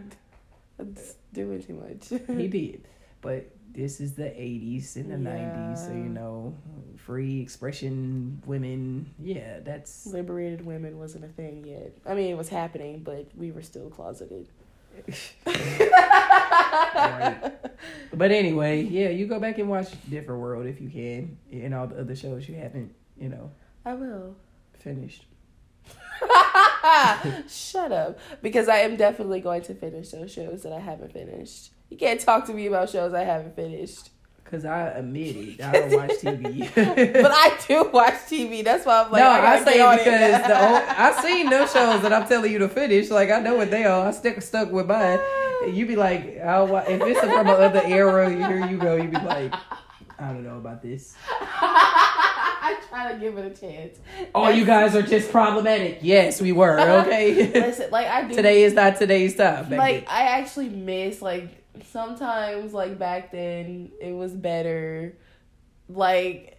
that's doing too much. he did, but this is the 80s and the 90s so you know free expression women yeah that's Liberated women wasn't a thing yet. I mean, it was happening, but we were still closeted. Right. but anyway yeah you go back and watch different world if you can and all the other shows you haven't you know I will. finished Shut up. Because I am definitely going to finish those shows that I haven't finished. You can't talk to me about shows I haven't finished. because i admit it i don't watch tv But I do watch TV. That's why I'm like, no, I, I, say because the old, I seen those shows that I'm telling you to finish. Like I know what they are. I stick stuck with mine. You be like, I'll, wa- if it's from another era, here you go. You be like, I don't know about this. I try to give it a chance. Oh, you guys are just problematic. Yes, we were. Okay. Listen, like I do. Today is not today's time. back like. I actually miss like sometimes like back then it was better. Like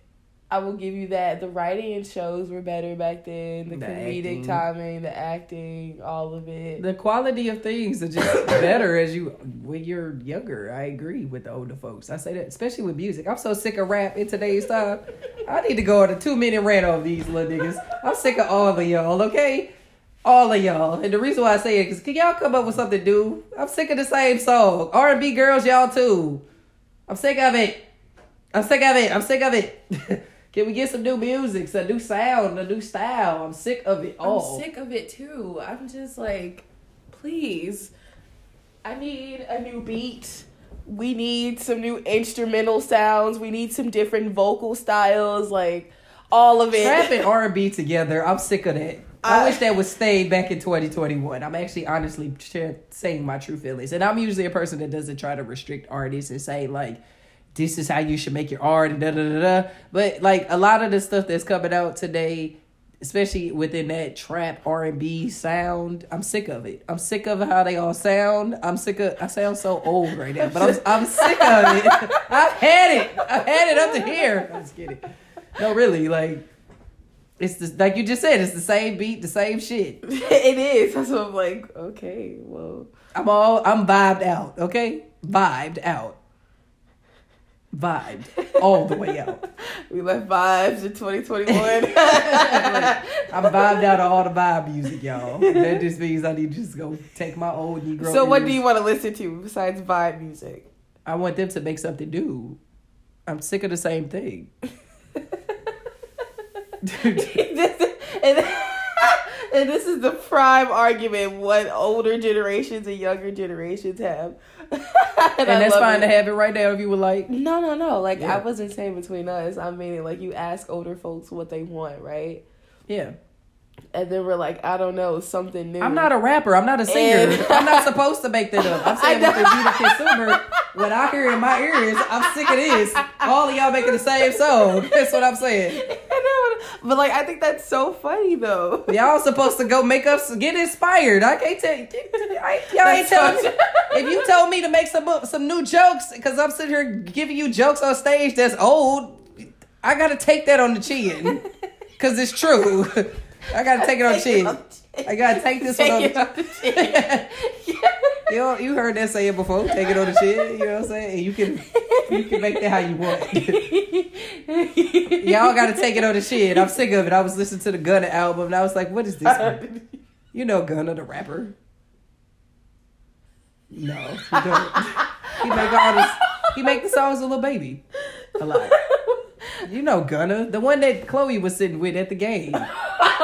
I will give you that the writing and shows were better back then. The, The comedic acting. timing, the acting, all of it. the quality of things are just better as you when you're younger. I agree with the older folks. I say that especially with music. I'm so sick of rap in today's time. I need to go on a two minute rant on these little niggas. I'm sick of all of y'all. Okay. All of y'all, and the reason why I say it is, can y'all come up with something new? I'm sick of the same song. R and B girls, y'all too. I'm sick of it. I'm sick of it. I'm sick of it. Can we get some new music, some new sound, a new style? I'm sick of it all. I'm sick of it too. I'm just like, please. I need a new beat. We need some new instrumental sounds. We need some different vocal styles, like all of it. Trap and R and B together. I'm sick of that. I, I- wish that would stay back in 2021. I'm actually honestly saying my true feelings, and I'm usually a person that doesn't try to restrict artists and say like, "This is how you should make your art." And da da da da. But like a lot of the stuff that's coming out today, especially within that trap R and B sound, I'm sick of it. I'm sick of how they all sound. I'm sick of. I sound so old right now, but I'm I'm sick of it. I've had it. I've had it up to here. I'm just kidding. No, really, like it's the, like you just said, it's the same beat, the same shit. it is. That's what I'm like, okay, well. I'm all I'm vibed out, okay? Vibed out. Vibed all the way out. We left vibes in 2021. I'm vibed out of all the vibe music, y'all. That just means I need to just go take my old Negro. so, what do you want to listen to besides vibe music? I want them to make something new. I'm sick of the same thing. this, and, this is the prime argument what older generations and younger generations have. and And that's fine it. to have it right now if you would like. No, no, no. Like Yeah. I wasn't saying between us. I mean, like you ask older folks what they want, right? Yeah. And then we're like, I don't know, something new. I'm not a rapper. I'm not a singer. And- I'm not supposed to make that up. I'm saying what they do to consumer. what I hear in my ears, I'm sick of this. All of y'all making the same song. That's what I'm saying. But like I think that's so funny though. Y'all supposed to go make up, get inspired. I can't tell you. I, y'all ain't That's telling me. If you told me to make some some new jokes, because I'm sitting here giving you jokes on stage that's old, I gotta take that on the chin, because it's true. I gotta take it on the chin. I gotta take this one on Take the it on the chin. You know, you heard that saying before. Take it on the chin. You know what I'm saying? And you can you can make that how you want. Y'all gotta take it on the chin. I'm sick of it. I was listening to the Gunna album and I was like, what is this? You know Gunna, the rapper. No, he don't. he make all this. He make the songs with Lil Baby a lot. You know Gunna, the one that Chloe was sitting with at the game.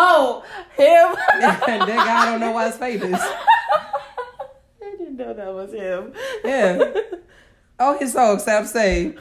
Oh, him. that guy I don't know why it's famous. I didn't know that was him. Yeah. All oh, his songs have say,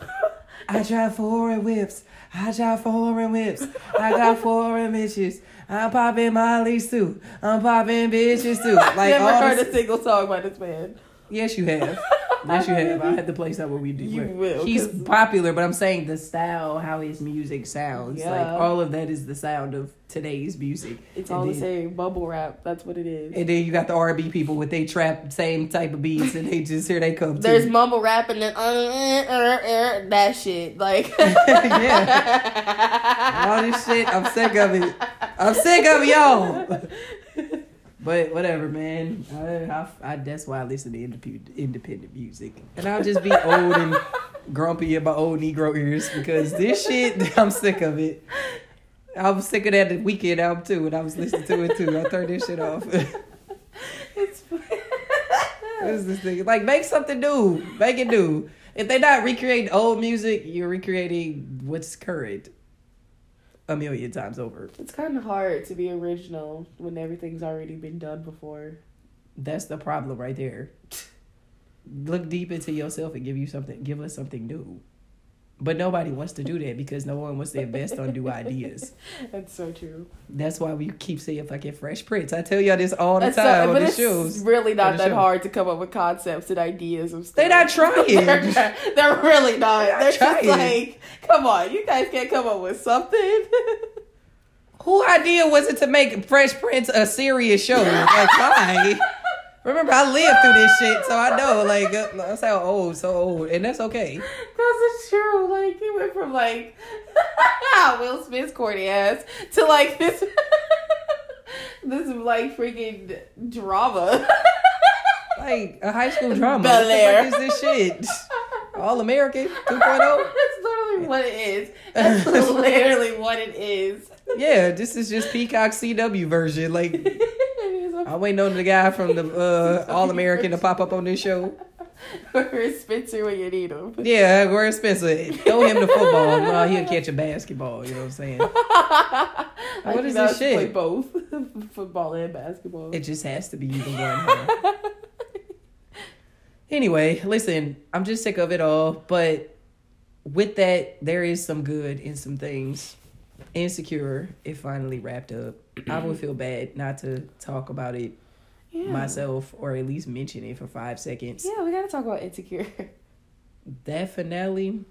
I drive foreign whips. I drive foreign whips. I got foreign bitches. I'm popping mollies too. I'm popping bitches too. Like never heard a single song by this man. Yes, you have. Yes, you have. I had to play something we do. You where will, He's popular, but I'm saying the style, how his music sounds. Like all of that is the sound of today's music. It's And all the same mumble rap. That's what it is. And then you got the R&B people with they trap same type of beats, and they just here they come. too. There's mumble rap and then uh, uh, uh, uh, that shit. Like yeah, all this shit. I'm sick of it. I'm sick of y'all. But whatever, man. I, I, I, that's why I listen to indep- independent music, and I'll just be old and grumpy in my old Negro ears because this shit. I'm sick of it. I was sick of that the Weeknd album too, and I was listening to it too. I turned this shit off. it's What is this thing? Like, make something new. Make it new. If they're not recreating old music, you're recreating what's current a million times over. It's kind of hard to be original when everything's already been done before. That's the problem right there. Look deep into yourself and give you something. Give us something new. But nobody wants to do that because no one wants to invest on new ideas. That's so true. That's why we keep saying fucking Fresh Prince. I tell y'all this all the That's time so, on but the it's shows. really not that show. hard to come up with concepts and ideas of stuff. They're not trying. they're, they're really not. They're They're, just like, come on, you guys can't come up with something. Who idea was it to make Fresh Prince a serious show? Like why? Remember, I lived through this shit, so I know. Like that's how old, so old, and that's okay. It's true. Like he went from like Will Smith's corny ass to like this this like freaking drama. Like a high school drama. Bel Air. is this shit? All American 2.0. That's literally what it is. That's literally what it is. Yeah, this is just Peacock CW version. Like It is a- I'm waiting on the guy from the uh, All American to pop up on this show. Where's Spencer when you need him? Yeah, where's Spencer? Throw him the football. Well, he'll catch a basketball. You know what I'm saying? I What is this shit? Play both football and basketball. It just has to be either one. Anyway, listen, I'm just sick of it all. But with that, there is some good in some things. Insecure, it finally wrapped up. I would feel bad not to talk about it yeah. myself or at least mention it for five seconds. Yeah, we gotta talk about insecure. That finale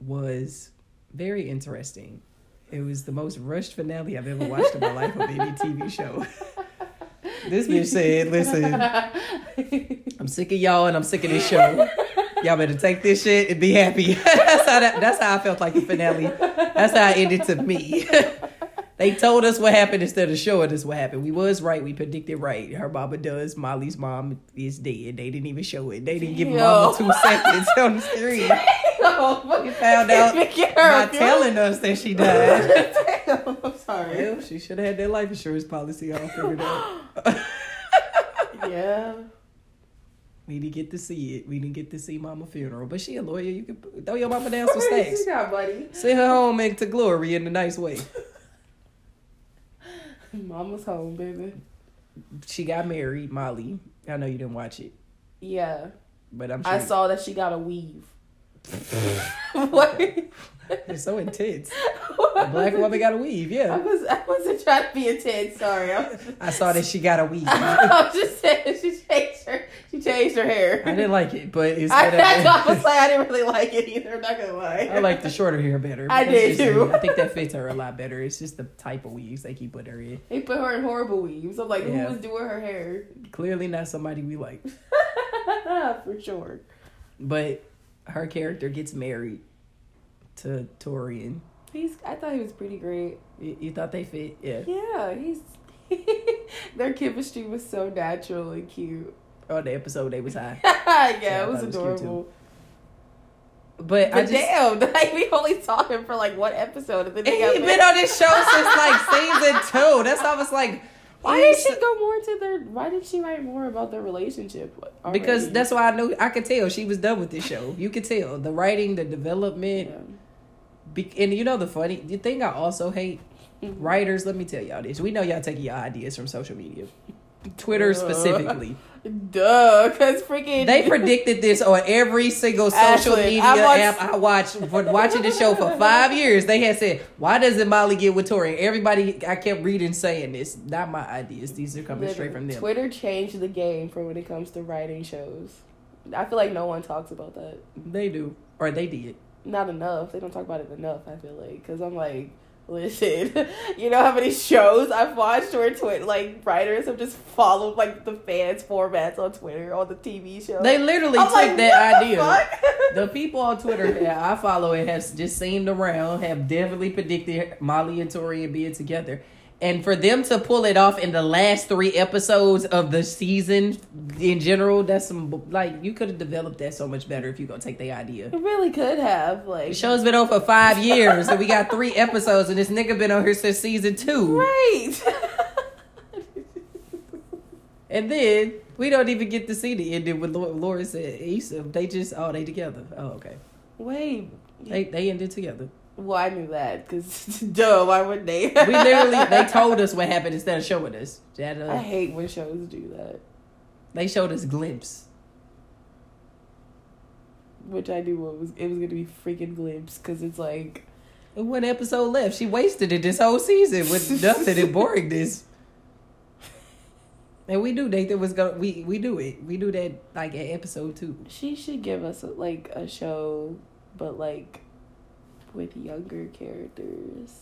was very interesting. It was the most rushed finale I've ever watched in my life of any TV show. This bitch said, listen, I'm sick of y'all and I'm sick of this show. Y'all better take this shit and be happy. that's how that, that's how I felt like the finale. That's how it ended to me. They told us what happened instead of showing us what happened. We was right. We predicted right. Her mama does. Molly's mom is dead. They didn't even show it. They didn't give Yo. mama two seconds on the screen. We found out Not telling us that she died. I'm sorry. Well, she should have had that life insurance policy all figured out. Yeah. We didn't get to see it. We didn't get to see mama funeral. But she a lawyer. You can throw your mama down some stacks. She got money. Send her home and to glory in a nice way. Mama's home, baby. She got married, Molly. I know you didn't watch it, Yeah. but I'm sure I saw that she got a weave. what? it's so intense. A black woman got a weave, yeah. I was I wasn't trying to be intense. Sorry, I just, I saw that she got a weave. I was just saying she changed her. She changed her hair. I didn't like it, but it's I, that's what I was like. I didn't really like it either. I'm not gonna lie. I like the shorter hair better. I did too. I think that fits her a lot better. It's just the type of weaves they keep put her in. They put her in horrible weaves. I'm like, Yeah. who was doing her hair? Clearly not somebody we like. For sure. But her character gets married to Torian. He's. I thought he was pretty great. You, you thought they fit? Yeah. Yeah, he's. Their chemistry was so natural and cute. On the episode they was high. yeah, Yeah, it was it was adorable. But, I But just damn, like we only saw him for like one episode, and then and they got he been on this show since like season two. That's almost like, Why did she go more to their? Why did she write more about their relationship? already? Because that's why I knew I could tell she was done with this show. You could tell the writing, the development, Yeah. Be- and you know the funny the thing I also hate Mhm. writers. Let me tell y'all this. We know y'all taking your ideas from social media, Twitter Uh. specifically. Duh, because freaking They predicted this on every single social Ashley, media I watched- app I watched for watching the show for five years. They had said, "Why doesn't Molly get with Tori?" Everybody, I kept reading saying this. Not my ideas. These are coming straight from them. Twitter changed the game for when it comes to writing shows. I feel like no one talks about that. They do, or they did. Not enough. They don't talk about it enough. I feel like because I'm like, listen, you know how many shows I've watched where Twitter like writers have just followed like the fans formats on Twitter on the TV show. They literally I'm took like, that the idea. fuck? The people on Twitter that I follow and has just seemed around have definitely predicted Molly and Tori and being together. And for them to pull it off in the last three episodes of the season in general, that's some like you could have developed that so much better if you gonna take the idea. It really could have like The show's been on for five years, and we got three episodes, and this nigga been on here since season two. right. And then we don't even get to see the ending with Lau- Lawrence and Issa. They just oh they together. Oh okay. Wait. They they ended together. Well, I knew that because duh, why would they? We literally they told us what happened instead of showing us. That, uh, I hate when shows do that, they showed us glimpse. which I knew what was it was gonna be freaking glimpse because it's like One episode left. She wasted it this whole season with nothing and boringness. And we knew Nathan was gonna we we do it. We do that like at episode two. she should give us like a show, but like with younger characters.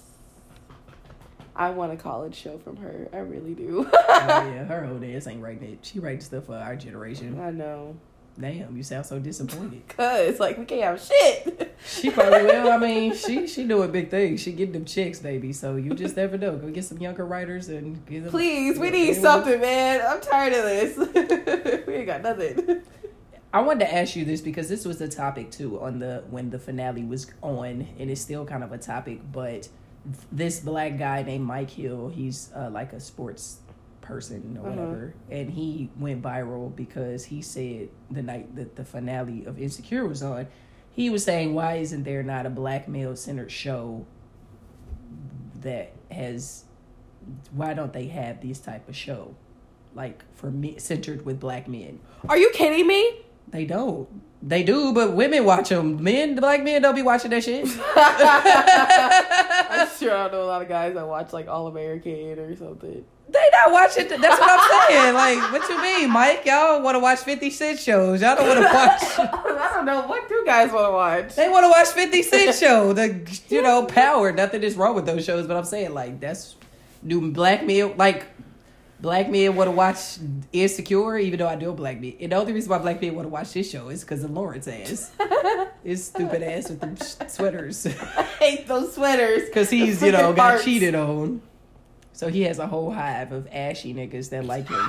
I want a college show from her. I really do. oh, yeah, her whole ass ain't writing it. She writes stuff for our generation. I know. Damn, you sound so disappointed. Cause like we can't have shit. She probably will. I mean, she she doing big things. She getting them chicks, baby. So you just never know. Go get some younger writers and get them. Please, we need something, man. I'm tired of this. we ain't got nothing. I wanted to ask you this because this was a topic too on the when the finale was on, and it's still kind of a topic. But this black guy named Mike Hill, he's uh, like a sports person or Uh-huh. whatever, and he went viral because he said the night that the finale of Insecure was on, he was saying, "Why isn't there not a black male centered show that has? Why don't they have this type of show?" Like for me, centered with black men. Are you kidding me? They don't. They do, but women watch them. Men, the black men, don't be watching that shit. I'm sure I know a lot of guys that watch like All American or something. They not watching. That's what I'm saying. Like, what you mean, Mike? Y'all want to watch Fifty Cent shows? Y'all don't want to watch. I don't know. What do guys want to watch? They want to watch Fifty Cent show. The you know power. Nothing is wrong with those shows, but I'm saying like that's do black men like black men want to watch Insecure, even though I do a black men. And the only reason why black men want to watch this show is because of Lawrence ass. His stupid ass with them sweaters. I hate those sweaters. Because he's, you know, got cheated on. So he has a whole hive of ashy niggas that like him.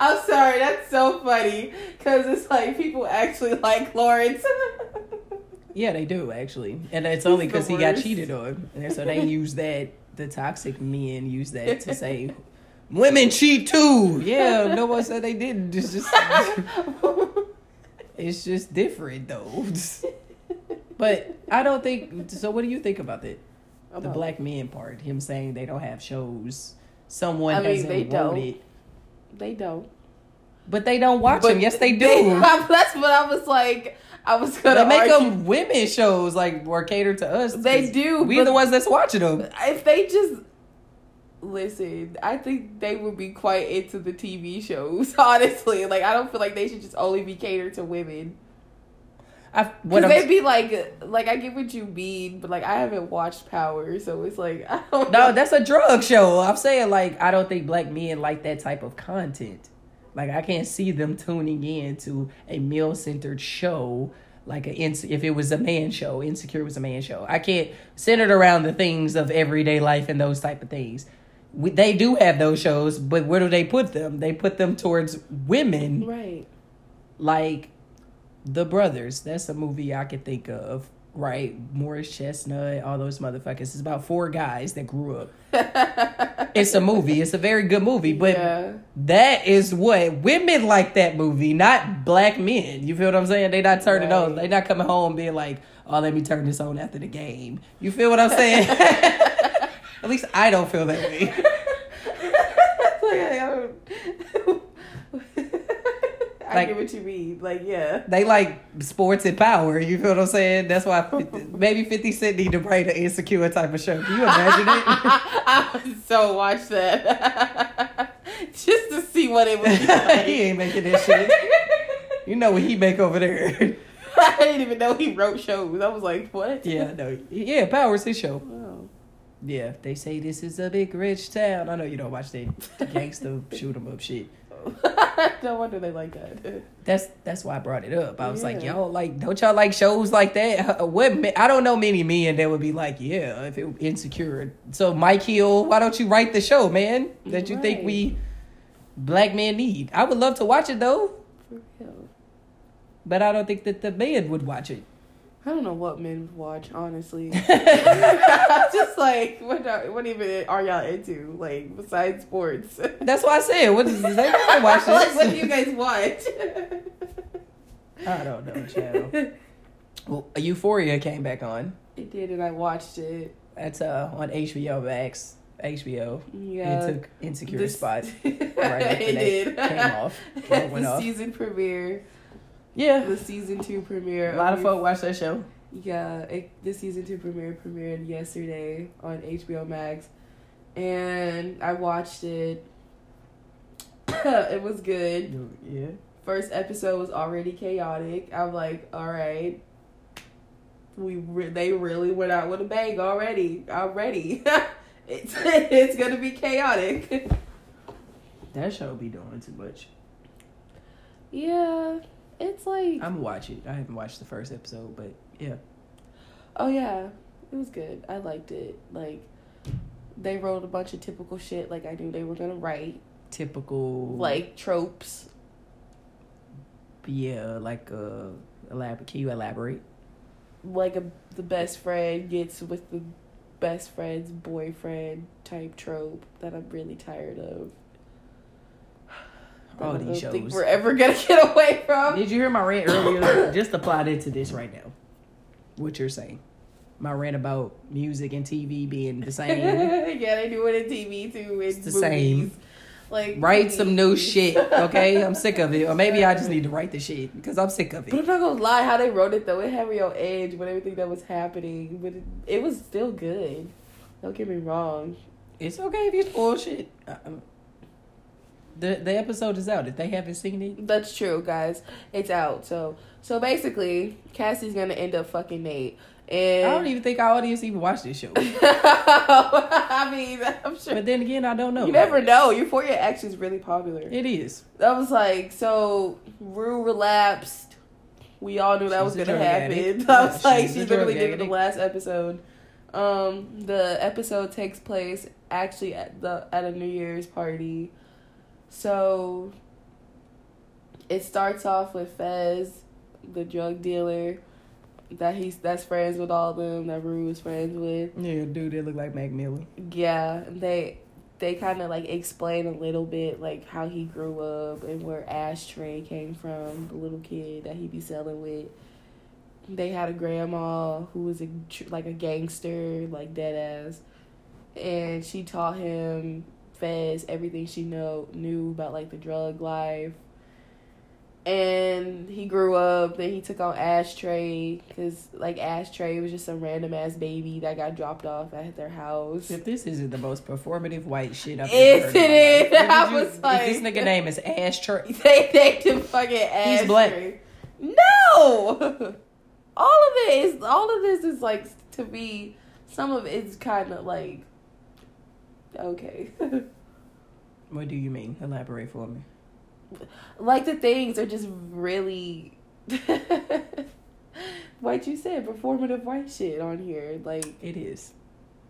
I'm sorry, that's so funny because it's like people actually like Lawrence. yeah, they do, actually. And it's only because he got cheated on. And so they use that, the toxic men use that to say, women cheat too. Yeah, no one said they didn't. It's just, it's just different, though. But I don't think, so what do you think about that? The About- black men part, him saying they don't have shows. Someone I mean, hasn't they wrote don't. it. They don't. But they don't watch But them. Yes, they do. that's what I was like. I was gonna they make argue. them women shows like or cater to us. They do, We're the ones that's watching them. If they just Listen, I think they would be quite into the TV shows. Honestly, like I don't feel like they should just only be catered to women. I Because what I'm, they'd be like, like I get what you mean, but like I haven't watched Power, so it's like I don't. no, know. that's a drug show. I'm saying like I don't think black men like that type of content. Like I can't see them tuning in to a male centered show. Like a if it was a man show, Insecure was a man show. I can't centered around the things of everyday life and those type of things. We, they do have those shows, but where do they put them? They put them towards women right. like The Brothers. That's a movie I could think of, right? Morris Chestnut, all those motherfuckers. It's about four guys that grew up. It's a movie. It's a very good movie, but yeah. that is what women like that movie, not black men. You feel what I'm saying? They not turning Right. on. They not coming home being like, "Oh, let me turn this on after the game." You feel what I'm saying? At least I don't feel that way. like, I, don't- I Like- get what you mean. Like, yeah. They like sports and power. You feel what I'm saying? That's why 50, maybe 50 Cent need to write an insecure type of show. Can you imagine it? I would so watch that just to see what it would be he ain't making that shit. You know what he make over there? I didn't even know he wrote shows. I was like, what? yeah, no, yeah, Power's his show. Yeah, they say this is a big rich town. I know you don't watch the gangster shoot 'em up shit. no wonder they like that. That's that's why I brought it up. I was like, Yeah. y'all like, don't y'all like shows like that? Uh, What men- I don't know many men that would be like, yeah, if it insecure. So Mike Hill, why don't you write the show, man? That you think we black men need? I would love to watch it though, For real. but I don't think that the man would watch it. I don't know what men watch, honestly. Just like, what, are, what even are y'all into? Like, besides sports? That's why I said, what is they watch like, what do you guys watch? I don't know, child. Well, Euphoria came back on. it did, and I watched it. That's uh on HBO Max. HBO. Yeah. It took insecure This- spot. it after that did. came off. It went the off. season premiere, Yeah. the season two premiere. A lot of folk watch that show. Yeah, it, the season two premiere premiered yesterday on HBO Max, and I watched it. it was good. Yeah. First episode was already chaotic. I'm like, all right, we re- they really went out with a bang already. I'm it's it's gonna be chaotic. That show be doing too much. yeah, it's like I'm gonna watch it. I haven't watched the first episode, but yeah. Oh yeah, it was good. I liked it. Like they wrote a bunch of typical shit like I knew they were gonna write, Typical like tropes. yeah, like uh elaborate can you elaborate? Like a the best friend gets with the best friend's boyfriend type trope that I'm really tired of. All these don't think we're ever gonna get away from. Did you hear my rant earlier? Just apply it to this right now. What you're saying. My rant about music and TV being the same. yeah, they do it in TV too. In It's the movies. same. Like write some new shit, okay? I'm sick of it. Or maybe I just need to write the shit because I'm sick of it. But I'm not gonna lie, how they wrote it though, it had me on edge with everything that was happening. But it, it was still good. Don't get me wrong. It's okay if you spoil shit. Uh, um, The the episode is out. If they haven't seen it, That's true, guys. It's out. So so basically, Cassie's gonna end up fucking Nate. And I don't even think our audience even watch this show. I mean, I'm sure But then again, I don't know. you never know. Euphoria actually is really popular. It is. That was like, so Rue relapsed. We all knew that was gonna happen. I was like, she's she literally did it in the last episode. Um, the episode takes place actually at the at a New Year's party. So it starts off with Fez, the drug dealer, that he's that's friends with all of them, that Rue is friends with. Yeah, dude, they look like Mac Miller. Yeah, they they kind of like explain a little bit like how he grew up and where Ashtray came from, the little kid that he be selling with. They had a grandma who was a like a gangster, like dead ass, and she taught him Fez everything she know knew about like the drug life. and he grew up. Then he took on Ashtray because like Ashtray was just some random ass baby that got dropped off at their house. If this isn't the most performative white shit I've Isn't ever heard in my it? life. I you- was like- this nigga name is Ashtray. they named him fucking Ashtray. He's black. No, all of it is all of this is like to me. Some of it's kind of like okay. What do you mean? Elaborate for me. like the things are just really like you said performative white shit on here like It is.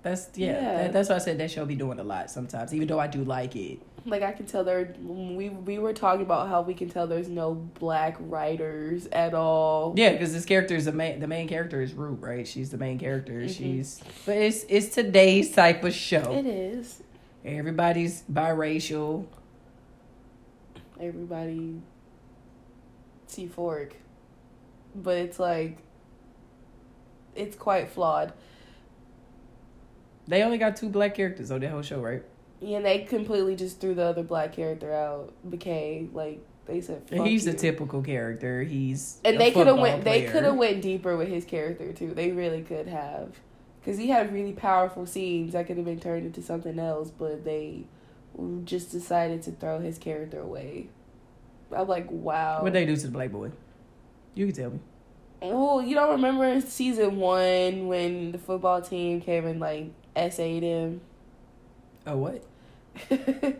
That's yeah. Yeah. that- that's why I said that show be doing a lot sometimes. Even though I do like it. Like i can tell there we we were talking about how we can tell there's no black writers at all Yeah, because this character is the main. The main character is Rue, right? She's the main character. Mhm. She's. But it's it's today's type of show. it is Everybody's biracial. everybody see fork but it's like it's quite flawed They only got two black characters on the whole show, right? Yeah, and they completely just threw the other black character out McKay like they said he's you. the typical character. He's and a they could have went they could have went deeper with his character too they really could have because he had really powerful scenes that could have been turned into something else but they just decided to throw his character away i'm like wow What they do to the black boy? You can tell me. well you don't remember season one when the football team came and like essayed him Oh what?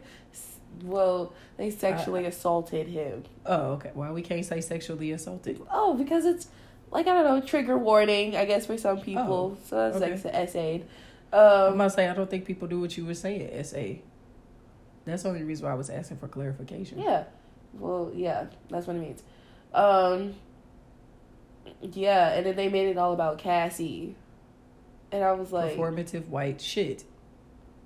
well they sexually assaulted him Oh okay. Why we can't say sexually assaulted? Oh, because it's like I don't know, trigger warning, I guess for some people. so that's okay. like the essayed. I'm Um gonna say I don't think people do what you were saying. Sa. That's the only reason why I was asking for clarification. yeah. Well, yeah, that's what it means. Um Yeah, and then they made it all about Cassie. And I was like Performative white shit.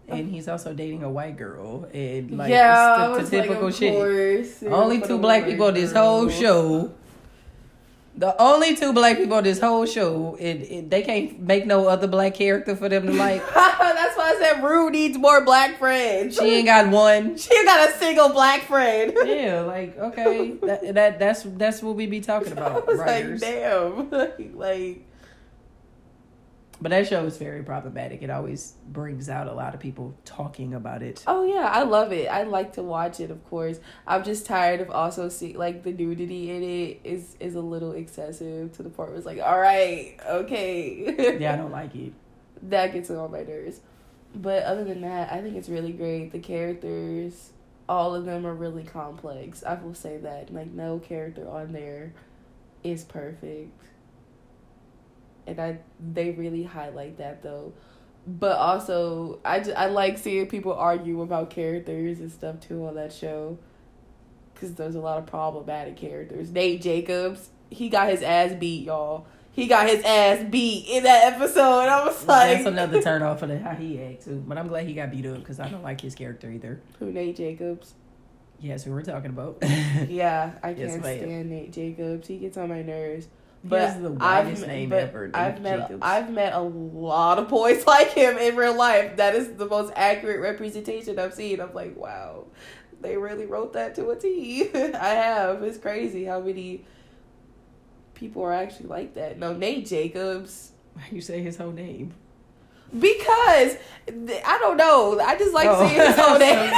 And he's also dating a white girl, and like Yeah, I it's the, was the like, typical of shit. Only two black people on this whole show. The only two black people on this whole show, it, it, they can't make no other black character for them to like. That's why I said Rue needs more black friends. She ain't got one. she ain't got a single black friend. Yeah, like okay, that, that that's that's what we be talking I about, was writers. like, damn. like, like But that show is very problematic. It always brings out a lot of people talking about it. Oh yeah, I love it. I like to watch it, of course. I'm just tired of also see like the nudity in it is is a little excessive to the point where it's like, all right, okay. Yeah, I don't like it. that gets on my nerves. But other than that, I think it's really great. The characters, all of them are really complex. I will say that. Like no character on there is perfect. And I they really highlight that though. But also, I, ju- I like seeing people argue about characters and stuff too on that show. Because there's a lot of problematic characters. Nate Jacobs, he got his ass beat, y'all. He got his ass beat in that episode. I was like, That's another turn off for the how he act too. But I'm glad he got beat up because I don't like his character either. Who Nate Jacobs? Yes, who we're talking about. Yeah, I can't ma'am. stand Nate Jacobs. He gets on my nerves. He But has the I've name ever. I've met Jacobs. I've met a lot of boys like him in real life. That is the most accurate representation I've seen. I'm like, wow, they really wrote that to a T. I have. It's crazy how many people are actually like that. No, Nate Jacobs. Why you say his whole name? Because th- I don't know. I just like Oh. seeing his whole name.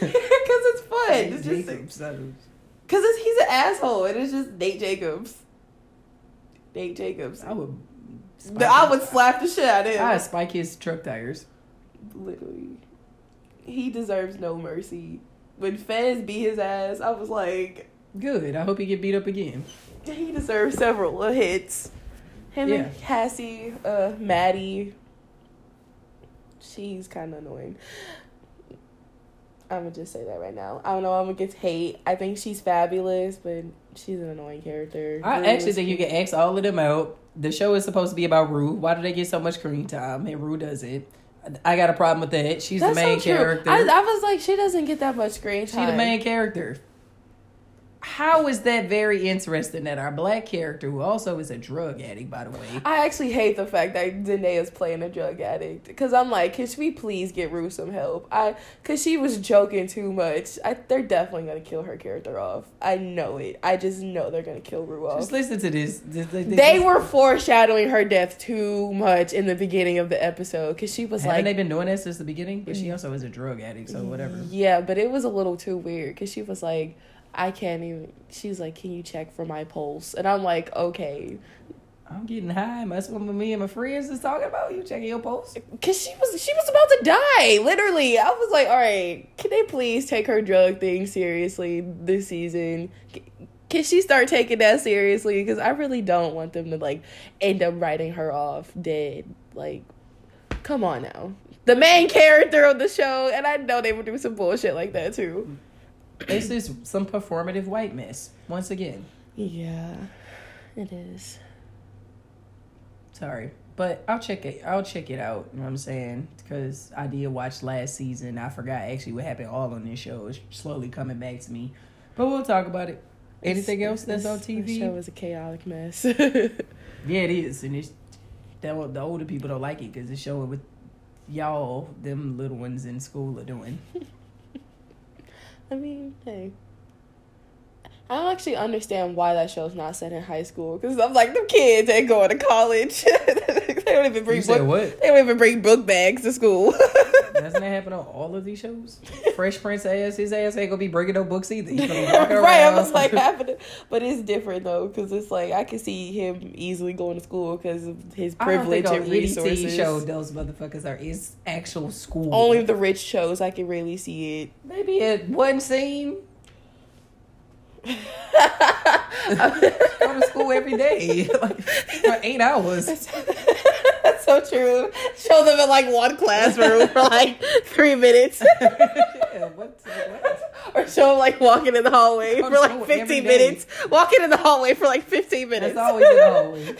Because it's fun. Nate It's just Jacobs. Cause he's an asshole, and it's just Nate Jacobs. Nate Jacobs. I would. I would slap the shit out of him. I would spike his truck tires. Literally, he deserves no mercy. When Fez beat his ass, I was like, Good. I hope he get beat up again. he deserves several hits. Him Yeah. and Cassie, uh, Maddie. She's kind of annoying. I'm gonna just say that right now. I don't know. I'm gonna get hate. I think she's fabulous, but she's an annoying character. I actually think you can X all of them out. The show is supposed to be about Rue. Why do they get so much screen time and Rue doesn't? I got a problem with that. She's That's the main so character. I, I was like, she doesn't get that much screen time. She's the main character. How is that very interesting that our black character, who also is a drug addict, by the way, I actually hate the fact that Zendaya's playing a drug addict because I'm like, can we please get Rue some help? I because she was joking too much. I, they're definitely gonna kill her character off. I know it. I just know they're gonna kill Rue off. just listen to this. This- this- they this- were foreshadowing her death too much in the beginning of the episode because she was Haven't like, they been doing that since the beginning? But she mm. also is a drug addict, so whatever. Yeah, but it was a little too weird because she was like, I can't even. She's like, can you check for my pulse? And I'm like, okay, I'm getting high. That's what me and my friends is talking about. You checking your pulse? because she was she was about to die. Literally, I was like, all right, can they please take her drug thing seriously this season? Can she start taking that seriously? Because I really don't want them to like end up writing her off dead. Like, come on now. The main character of the show, and I know they would do some bullshit like that too. This is some performative white mess. Once again, Yeah, it is. sorry, but I'll check it. I'll check it out. You know what I'm saying? Because I did watch last season. I forgot actually what happened all on this show. It's slowly coming back to me, but we'll talk about it. Anything else that's on TV? this show is a chaotic mess. Yeah, it is, and it's that the older people don't like it because it's showing what y'all, them little ones in school, are doing. I mean, hey. I don't actually understand why that show's not set in high school because I'm like, the kids ain't going to college. they don't even bring book, what? They don't even bring book bags to school. Doesn't that happen on all of these shows? Fresh Prince ass, his ass ain't gonna be bringing no books either. He's gonna be walking right, I was like happening, but it's different though because it's like I can see him easily going to school because of his privilege and any resources. TV show those motherfuckers are is actual school. Only the rich shows I can really see it. maybe at one scene. Go to school every day, like for eight hours. That's so true. Show them in like one classroom for like three minutes. yeah, what, what? or show them like walking in the hallway for like 15 minutes. Walking in the hallway for like 15 minutes. That's always in the hallway.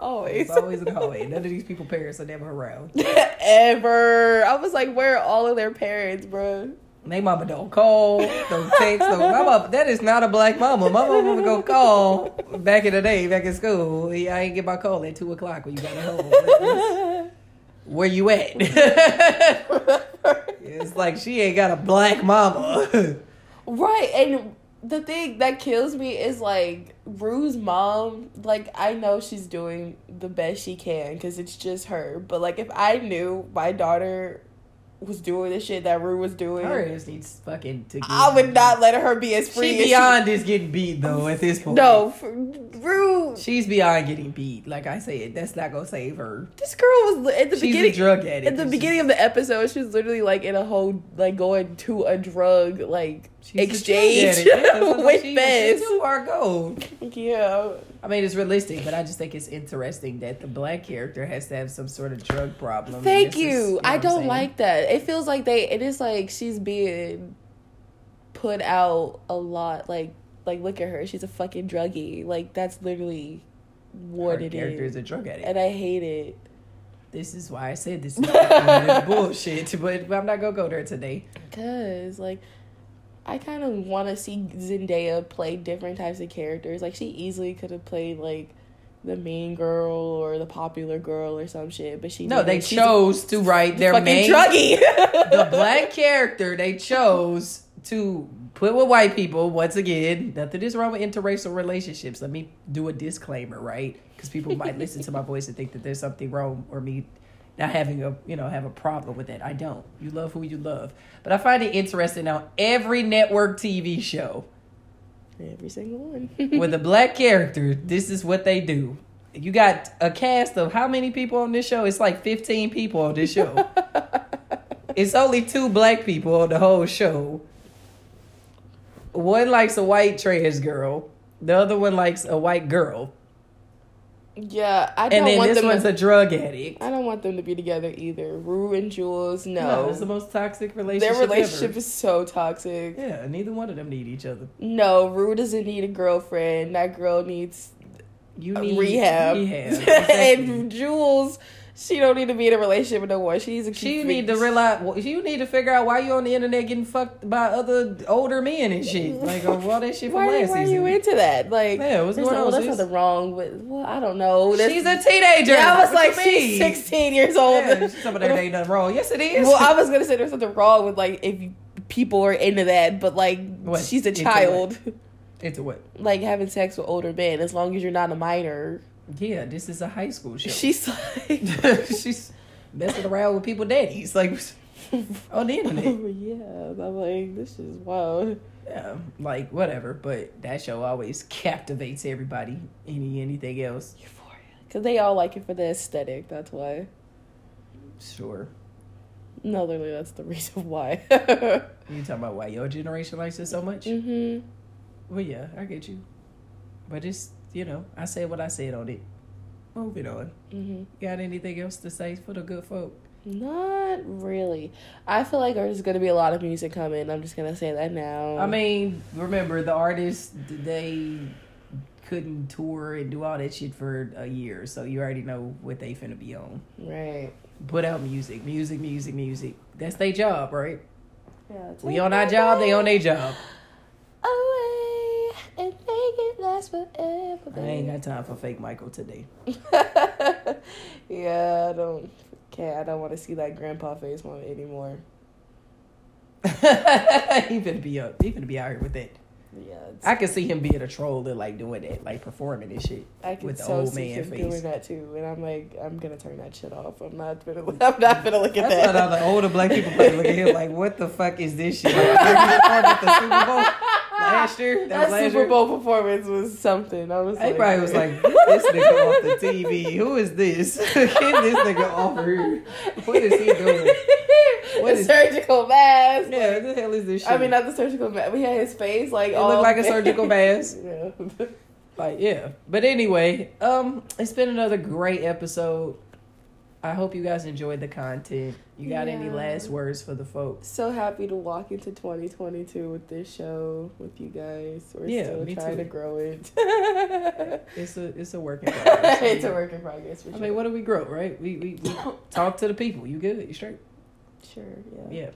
always. It's always in the hallway. None of these people parents are never around. Ever. I was like, where are all of their parents, bro? They mama don't call, don't text, don't. My mama, that is not a black mama. My mama would go call back in the day, back in school. I ain't get my call at two o'clock when you got home. Where you at? it's like she ain't got a black mama. Right, and the thing that kills me is like Rue's mom. Like I know she's doing the best she can because it's just her. But like if I knew my daughter was doing the shit that Rue was doing, Her ass needs fucking to get. I would not let her be as free. She beyond just getting beat though. At this point, no, f- Rue. she's beyond getting beat. Like I said, that's not gonna save her. This girl was at the She's beginning. a drug addict. At the beginning of the episode, she was literally like in a whole like going to a drug like She's a drug exchange addict. Yeah, that's what with she- Bez. She too far go. Yeah, I mean, it's realistic, but I just think it's interesting that the black character has to have some sort of drug problem. Thank this is- you. know I don't like that. It feels like they. It is like she's being put out a lot. Like, like look at her. She's a fucking druggie. Like that's literally what Her it character is. is a drug addict. and I hate it. this is why I said this is bullshit. But I'm not gonna go there today. Cause like, I kind of want to see Zendaya play different types of characters. Like she easily could have played like the mean girl or the popular girl or some shit. But she No, didn't. they She's chose to write their main druggie. the black character they chose to put with white people once again nothing is wrong with interracial relationships let me do a disclaimer right because people might listen to my voice and think that there's something wrong or me not having a you know have a problem with that i don't you love who you love but i find it interesting on every network tv show Every single one. with a black character this is what they do you got a cast of how many people on this show it's like 15 people on this show it's only two black people on the whole show. One likes a white trans girl. The other one likes a white girl. Yeah, I don't then want this them. one's a drug addict. I don't want them to be together either. Rue and Jules, No, no. it's the most toxic relationship. Their relationship ever. is so toxic. Yeah, neither one of them need each other. No, Rue doesn't need a girlfriend. That girl needs You need rehab. Rehab. Exactly. and Jules She don't need to be in a relationship with no one. She needs to. She need to realize. well, You need to figure out why you on the internet getting fucked by other older men and shit. Like uh, all that shit from Why, last why are you into that? Like, Yeah, what's going no- on, There's sis? nothing wrong with. Well, I don't know. That's- She's a teenager. Yeah, I was What like, she's? 16 years old. Yeah, some of that ain't nothing wrong. Yes, it is. well, I was gonna say there's something wrong with like if people are into that, but like What? she's a Into child, Into what? like having sex with older men, as long as you're not a minor. Yeah, this is a high school show. She's like, she's messing around with people daddies like on the internet. yeah. I'm like, this is wild. Yeah, like whatever. But that show always captivates everybody. Any anything else? Euphoria, because they all like it for the aesthetic. That's why. Sure. No, literally, that's the reason why. You talking about why your generation likes it so much? mhm. Well, yeah, I get you. But it's you know, I said what I said on it. Moving on. Mhm. Got anything else to say for the good folk? Not really. I feel like there's gonna be a lot of music coming. I'm just gonna say that now. I mean, remember the artists they couldn't tour and do all that shit for a year, so you already know what they finna be on. right? Put out music, music, music, music. That's their job, right? Yeah. We on our job, they on their job. and make it last forever. I ain't got time for fake Michael today. yeah, I don't. Okay, I don't want to see that grandpa face on anymore. he finna be up. He finna be out here with that. Yeah, I can see him being a troll and like doing that, like performing and shit. I can with the so old see man him face. doing that too, and I'm like, I'm gonna turn that shit off. I'm not gonna. I'm not gonna look at That's that. all the older black people probably look at him like, what the fuck is this shit? Like, he performed at the Super Bowl last year. That, That Super year. Bowl performance was something. I was. He like, probably was like, this nigga off the TV. Who is this? Get this nigga off here. What is he doing? What the is- surgical mask. Yeah, what the hell is this shit? I mean, not the surgical mask. We had his face like it looked like a surgical mask. Yeah. Like, yeah. But anyway, um, it's been another great episode. I hope you guys enjoyed the content. You got any last words for the folks? so happy to walk into 2022 with this show with you guys. We're Yeah, still me trying too. to grow it. It's a it's a work in progress. it's a work in progress for I sure. mean, what do we grow, right? We, we we talk to the people. You good? You straight? Sure, yeah. Yeah.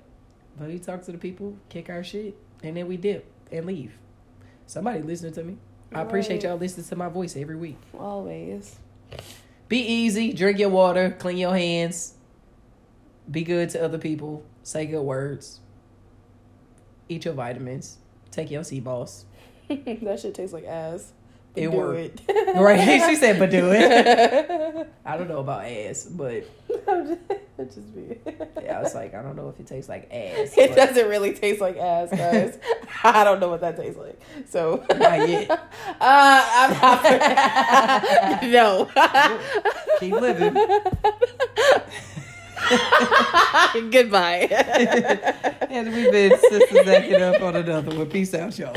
But we talk to the people, kick our shit, and then we dip and leave. Somebody listening to me. I appreciate y'all listening to my voice every week. Always. Be easy, drink your water, clean your hands, be good to other people, say good words, eat your vitamins, take your sea balls. that shit tastes like ass. It do worked. it. Right? she said, but do it. I don't know about ass, but I'm just, just be. yeah, I was like, I don't know if it tastes like ass. It doesn't really taste like ass, guys. I don't know what that tastes like. So Not yet. Uh, I'm not. no. Keep living. Goodbye. and we've been sisters acting up on another one. Peace out, y'all.